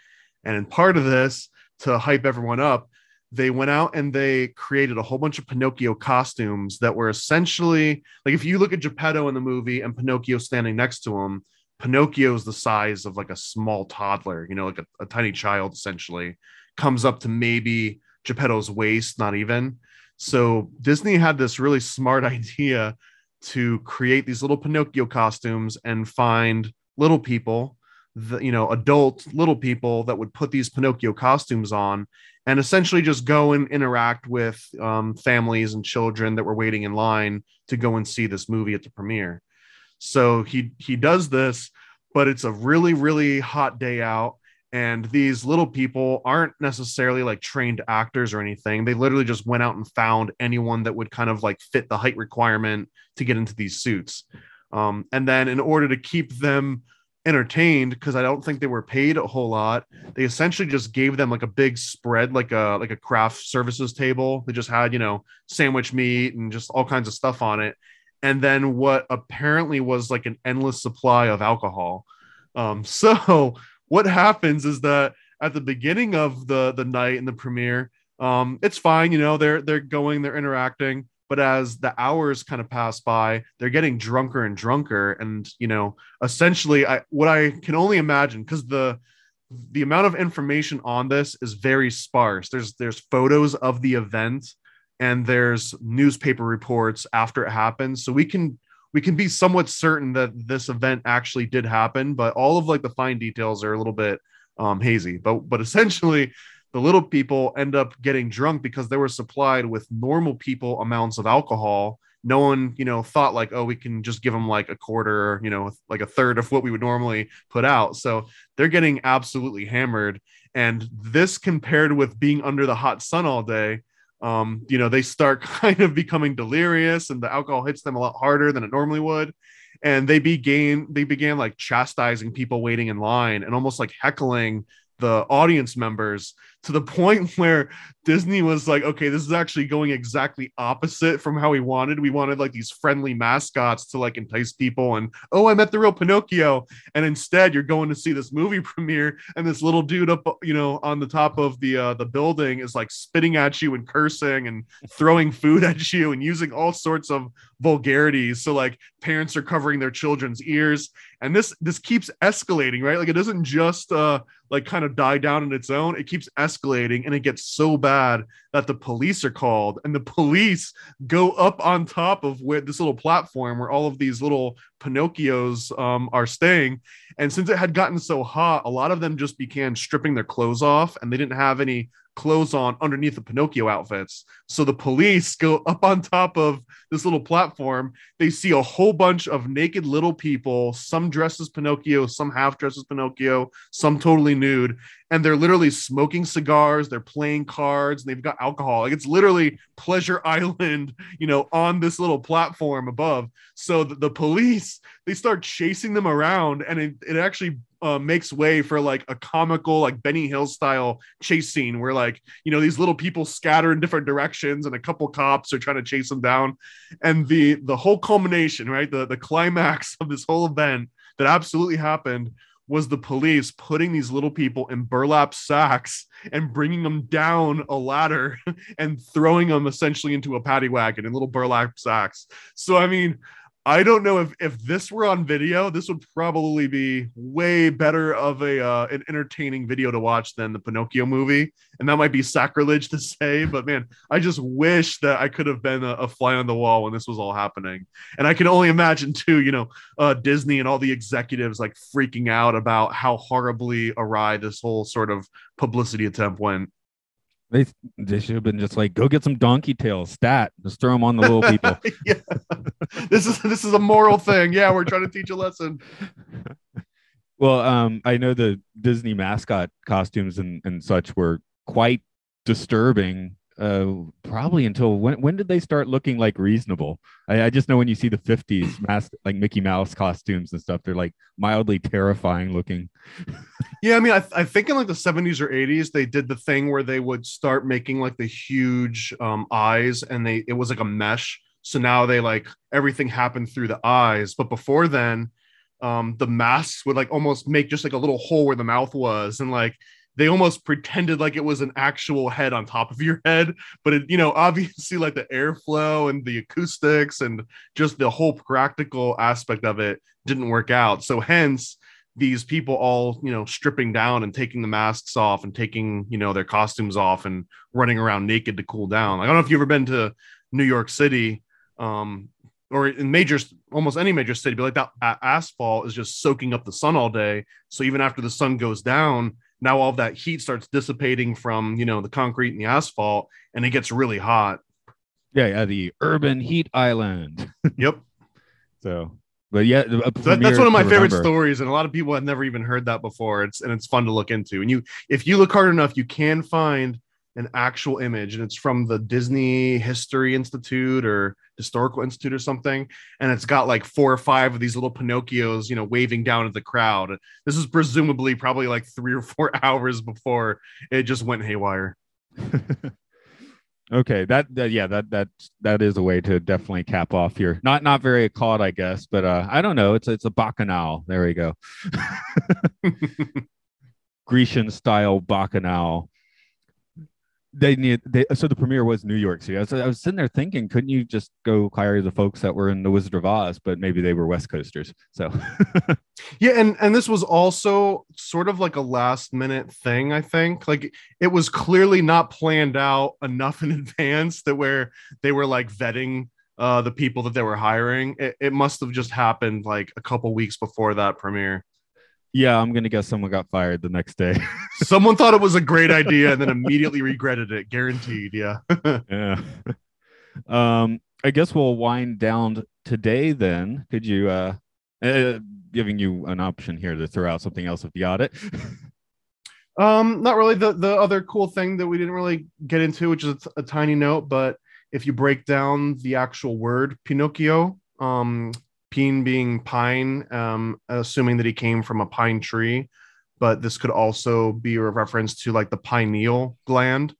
Speaker 3: And in part of this, to hype everyone up, they went out and they created a whole bunch of Pinocchio costumes that were essentially like if you look at Geppetto in the movie and Pinocchio standing next to him, Pinocchio's the size of like a small toddler, you know, like a, a tiny child essentially, comes up to maybe Geppetto's waist, not even. So Disney had this really smart idea to create these little Pinocchio costumes and find little people, the, you know, adult little people that would put these Pinocchio costumes on and essentially just go and interact with um, families and children that were waiting in line to go and see this movie at the premiere. So he he does this, but it's a really really hot day out and these little people aren't necessarily like trained actors or anything they literally just went out and found anyone that would kind of like fit the height requirement to get into these suits um, and then in order to keep them entertained because i don't think they were paid a whole lot. They essentially just gave them like a big spread like a like a craft services table. They just had you know sandwich meat and just all kinds of stuff on it. And then what apparently was like an endless supply of alcohol. Um, so what happens is that at the beginning of the the night in the premiere, um, it's fine, you know, they're they're going, they're interacting, but as the hours kind of pass by, they're getting drunker and drunker, and you know, essentially, I what I can only imagine because the the amount of information on this is very sparse. There's there's photos of the event and there's newspaper reports after it happens, so we can we can be somewhat certain that this event actually did happen, but all of like the fine details are a little bit um, hazy. But but essentially, the little people end up getting drunk because they were supplied with normal people amounts of alcohol. No one, you know, thought like, oh, we can just give them like a quarter, you know, like a third of what we would normally put out. So they're getting absolutely hammered. And this compared with being under the hot sun all day, um, you know, they start kind of becoming delirious and the alcohol hits them a lot harder than it normally would. And they began they began like chastising people waiting in line and almost like heckling the audience members to the point where Disney was like, okay, this is actually going exactly opposite from how we wanted. We wanted like these friendly mascots to like entice people and oh, I met the real Pinocchio. And instead, you're going to see this movie premiere, and this little dude up, you know, on the top of the uh, the building is like spitting at you and cursing and throwing food at you and using all sorts of vulgarities. So like parents are covering their children's ears, and this this keeps escalating, right? Like it doesn't just uh like kind of die down on its own. It keeps escalating and it gets so bad that the police are called and the police go up on top of where this little platform where all of these little Pinocchios um, are staying. And since it had gotten so hot, a lot of them just began stripping their clothes off and they didn't have any clothes on underneath the Pinocchio outfits. So the police go up on top of this little platform. They see a whole bunch of naked little people, some dressed as Pinocchio, some half dressed as Pinocchio, some totally nude. And they're literally smoking cigars, they're playing cards, and they've got alcohol. Like it's literally Pleasure Island, you know, on this little platform above. So the, the police, they start chasing them around, and it, it actually uh, makes way for like a comical, like Benny Hill style chase scene where like you know these little people scatter in different directions and a couple cops are trying to chase them down, and the the whole culmination, right, the the climax of this whole event that absolutely happened was the police putting these little people in burlap sacks and bringing them down a ladder and throwing them essentially into a paddy wagon in little burlap sacks. So I mean, I don't know if if this were on video, this would probably be way better of a uh, an entertaining video to watch than the Pinocchio movie, and that might be sacrilege to say, but man, I just wish that I could have been a, a fly on the wall when this was all happening, and I can only imagine too, you know, uh, Disney and all the executives like freaking out about how horribly awry this whole sort of publicity attempt went.
Speaker 2: They they should have been just like, go get some donkey tails, stat, just throw them on the little people.
Speaker 3: yeah, this is this is a moral thing. Yeah, we're trying to teach a lesson.
Speaker 2: Well, um, I know the Disney mascot costumes and, and such were quite disturbing. Uh, probably until when? When did they start looking like reasonable? I, I just know when you see the '50s mask, like Mickey Mouse costumes and stuff, they're like mildly terrifying looking.
Speaker 3: Yeah, I mean, I, I think in like the 70s or 80s, they did the thing where they would start making like the huge um, eyes, and they it was like a mesh. So now they like everything happened through the eyes, but before then, um, the masks would like almost make just like a little hole where the mouth was, and like they almost pretended like it was an actual head on top of your head but it you know obviously like the airflow and the acoustics and just the whole practical aspect of it didn't work out. So hence these people all you know stripping down and taking the masks off and taking you know their costumes off and running around naked to cool down. I don't know if you've ever been to new york city um or in major almost any major city but like that asphalt is just soaking up the sun all day. So even after the sun goes down now all of that heat starts dissipating from you know the concrete and the asphalt and it gets really hot
Speaker 2: Yeah, yeah, the urban heat island.
Speaker 3: yep
Speaker 2: So, but yeah, uh,
Speaker 3: so that, that's one of my favorite
Speaker 2: remember.
Speaker 3: stories and a lot of people have never even heard that before it's and it's fun to look into and you if you look hard enough you can find an actual image and it's from the disney history institute or historical institute or something and it's got like four or five of these little pinocchios you know waving down at the crowd this is presumably probably like three or four hours before it just went haywire
Speaker 2: okay, that, that yeah, that that that is a way to definitely cap off here. Not not very caught, I guess, but uh, I don't know. It's it's a bacchanal. There we go. Grecian style bacchanal. They need they so the premiere was New York City. I was, I was sitting there thinking, couldn't you just go hire the folks that were in the Wizard of Oz? But maybe they were West Coasters. So
Speaker 3: Yeah, and and this was also sort of like a last minute thing, I think. Like it was clearly not planned out enough in advance that where they were like vetting uh the people that they were hiring. It, it must have just happened like a couple weeks before that premiere.
Speaker 2: Yeah, I'm gonna guess someone got fired the next day.
Speaker 3: Someone thought it was a great idea and then immediately regretted it, guaranteed. Yeah.
Speaker 2: yeah. Um, I guess we'll wind down today then. Could you uh, uh giving you an option here to throw out something else if you got it?
Speaker 3: Um, not really. The the other cool thing that we didn't really get into, which is a, tiny note, but if you break down the actual word Pinocchio, um, pin being pine, um, assuming that he came from a pine tree, but this could also be a reference to like the pineal gland.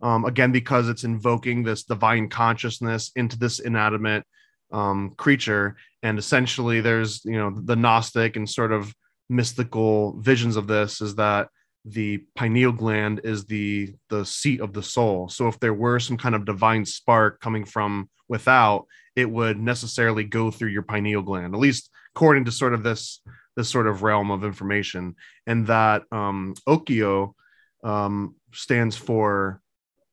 Speaker 3: Um, again, because it's invoking this divine consciousness into this inanimate um, creature, and essentially, there's you know the Gnostic and sort of mystical visions of this is that the pineal gland is the the seat of the soul. So if there were some kind of divine spark coming from without it would necessarily go through your pineal gland at least according to sort of this this sort of realm of information. And that um occhio um stands for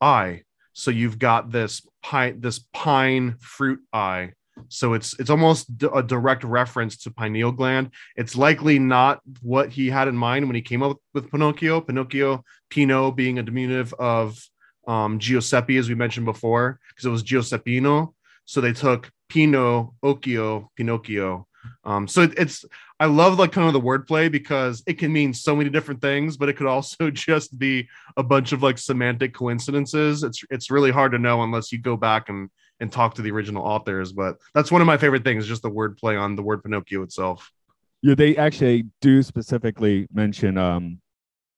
Speaker 3: eye. So you've got this pine this pine fruit eye so it's it's almost d- a direct reference to pineal gland it's likely not what he had in mind when he came up with Pinocchio. Pinocchio, Pino being a diminutive of um, Giuseppe, as we mentioned before, because it was Giuseppino. So they took Pino, Occhio, Pinocchio. Um, so it, it's I love like kind of the wordplay because it can mean so many different things, but it could also just be a bunch of like semantic coincidences. It's it's really hard to know unless you go back and and talk to the original authors. But that's one of my favorite things, just the wordplay on the word Pinocchio itself.
Speaker 2: Yeah, they actually do specifically mention um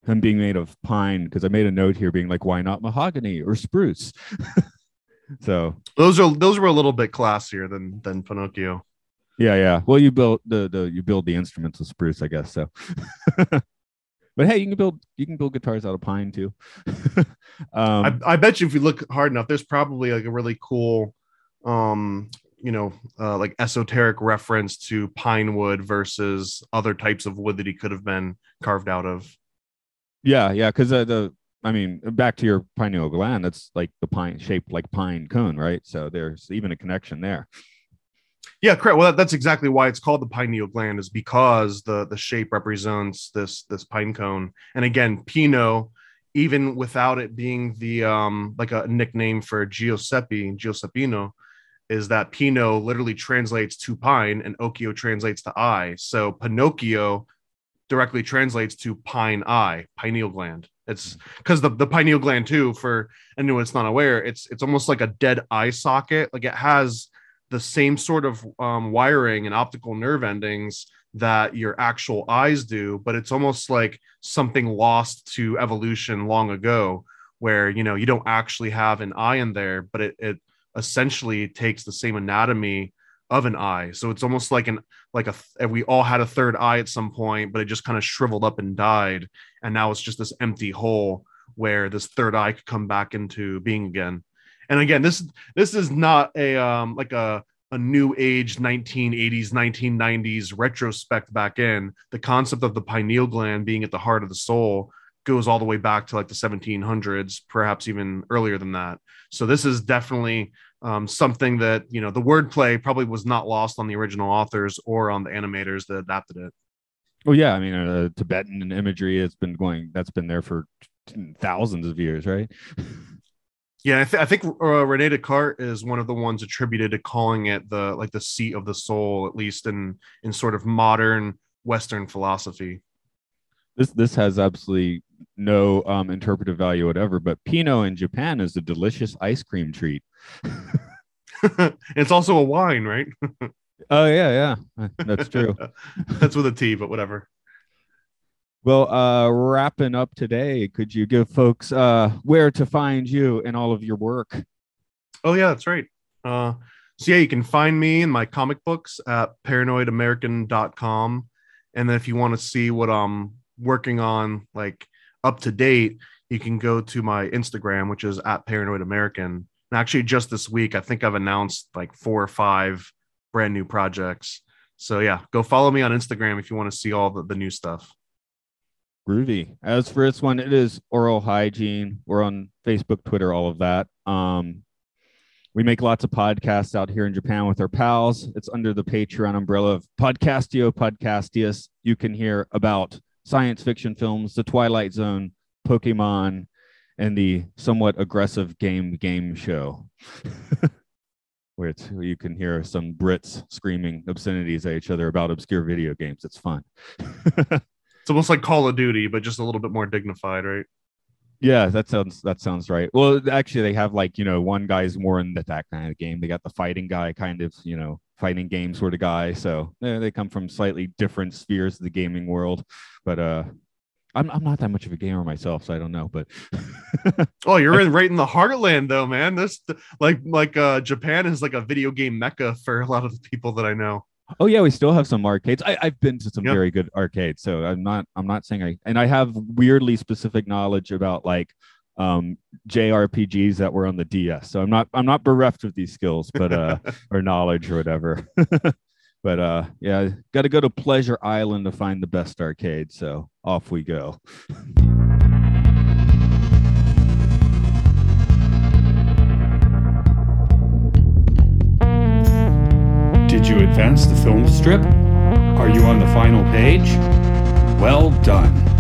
Speaker 2: him being made of pine because I made a note here being like, why not mahogany or spruce? so
Speaker 3: Those are those were a little bit classier than than Pinocchio.
Speaker 2: yeah, yeah. Well, you build the the you build the instruments of spruce, I guess. So, but hey, you can build you can build guitars out of pine too. um,
Speaker 3: I, I bet you if you look hard enough, there's probably like a really cool, um, you know, uh, like esoteric reference to pine wood versus other types of wood that he could have been carved out of.
Speaker 2: yeah, yeah, because uh, the I mean, back to your pineal gland, that's like the pine shaped like pine cone, right? So there's even a connection there.
Speaker 3: Yeah, correct. Well, that, that's exactly why it's called the pineal gland, is because the the shape represents this this pine cone. And again, Pino, even without it being the um like a nickname for Giuseppe, Giuseppino, is that Pino literally translates to pine and Occhio translates to eye. So Pinocchio directly translates to pine eye, pineal gland. It's because the, the pineal gland too, for anyone that's not aware, it's it's almost like a dead eye socket. Like it has the same sort of um, wiring and optical nerve endings that your actual eyes do, but it's almost like something lost to evolution long ago, where you know you don't actually have an eye in there, but it, it essentially takes the same anatomy of an eye. So it's almost like an like a we all had a third eye at some point, but it just kind of shriveled up and died, and now it's just this empty hole where this third eye could come back into being again. And again, this this is not a um like a a new age 1980s 1990s retrospect back in. The concept of the pineal gland being at the heart of the soul goes all the way back to like the 1700s perhaps even earlier than that. So this is definitely um, something that you know the wordplay probably was not lost on the original authors or on the animators that adapted it.
Speaker 2: Well yeah i mean uh, tibetan imagery has been going that's been there for thousands of years right
Speaker 3: Yeah, I, th- I think uh, Rene Descartes is one of the ones attributed to calling it the like the seat of the soul, at least in in sort of modern Western philosophy.
Speaker 2: This this has absolutely no um, interpretive value whatever, but Pino in Japan is a delicious ice cream treat.
Speaker 3: it's also a wine, right?
Speaker 2: oh yeah, yeah, that's true.
Speaker 3: that's with a T, but whatever.
Speaker 2: Well, uh, wrapping up today, could you give folks uh, where to find you and all of your work?
Speaker 3: Oh, yeah, that's right. Uh, so, yeah, you can find me in my comic books at paranoidamerican.com. And then if you want to see what I'm working on, like up to date, you can go to my Instagram, which is at paranoid American. And actually, just this week, I think I've announced like four or five brand new projects. So, yeah, go follow me on Instagram if you want to see all the, the new stuff.
Speaker 2: Groovy. As for this one, it is oral hygiene. We're on Facebook, Twitter, all of that. Um, we make lots of podcasts out here in Japan with our pals. It's under the Patreon umbrella of Podcastio Podcastius. You can hear about science fiction films, The Twilight Zone, Pokemon, and the somewhat aggressive game game show. where you can hear some Brits screaming obscenities at each other about obscure video games. It's fun.
Speaker 3: Almost like Call of Duty, but just a little bit more dignified, right?
Speaker 2: Yeah, that sounds that sounds right. Well, actually, they have like you know one guy's more in the that kind of game. They got the fighting guy, kind of you know fighting game sort of guy. So yeah, they come from slightly different spheres of the gaming world. But uh, I'm I'm not that much of a gamer myself, so I don't know. But
Speaker 3: oh, you're in right in the heartland, though, man. This like like uh, Japan is like a video game mecca for a lot of the people that I know.
Speaker 2: Oh yeah, we still have some arcades. I, have been to some yep. very good arcades, so I'm not I'm not saying I and I have weirdly specific knowledge about like um JRPGs that were on the DS. So I'm not I'm not bereft of these skills, but uh or knowledge or whatever. but uh yeah, got to go to Pleasure Island to find the best arcade. So off we go.
Speaker 1: The film strip? Are you on the final page? Well done.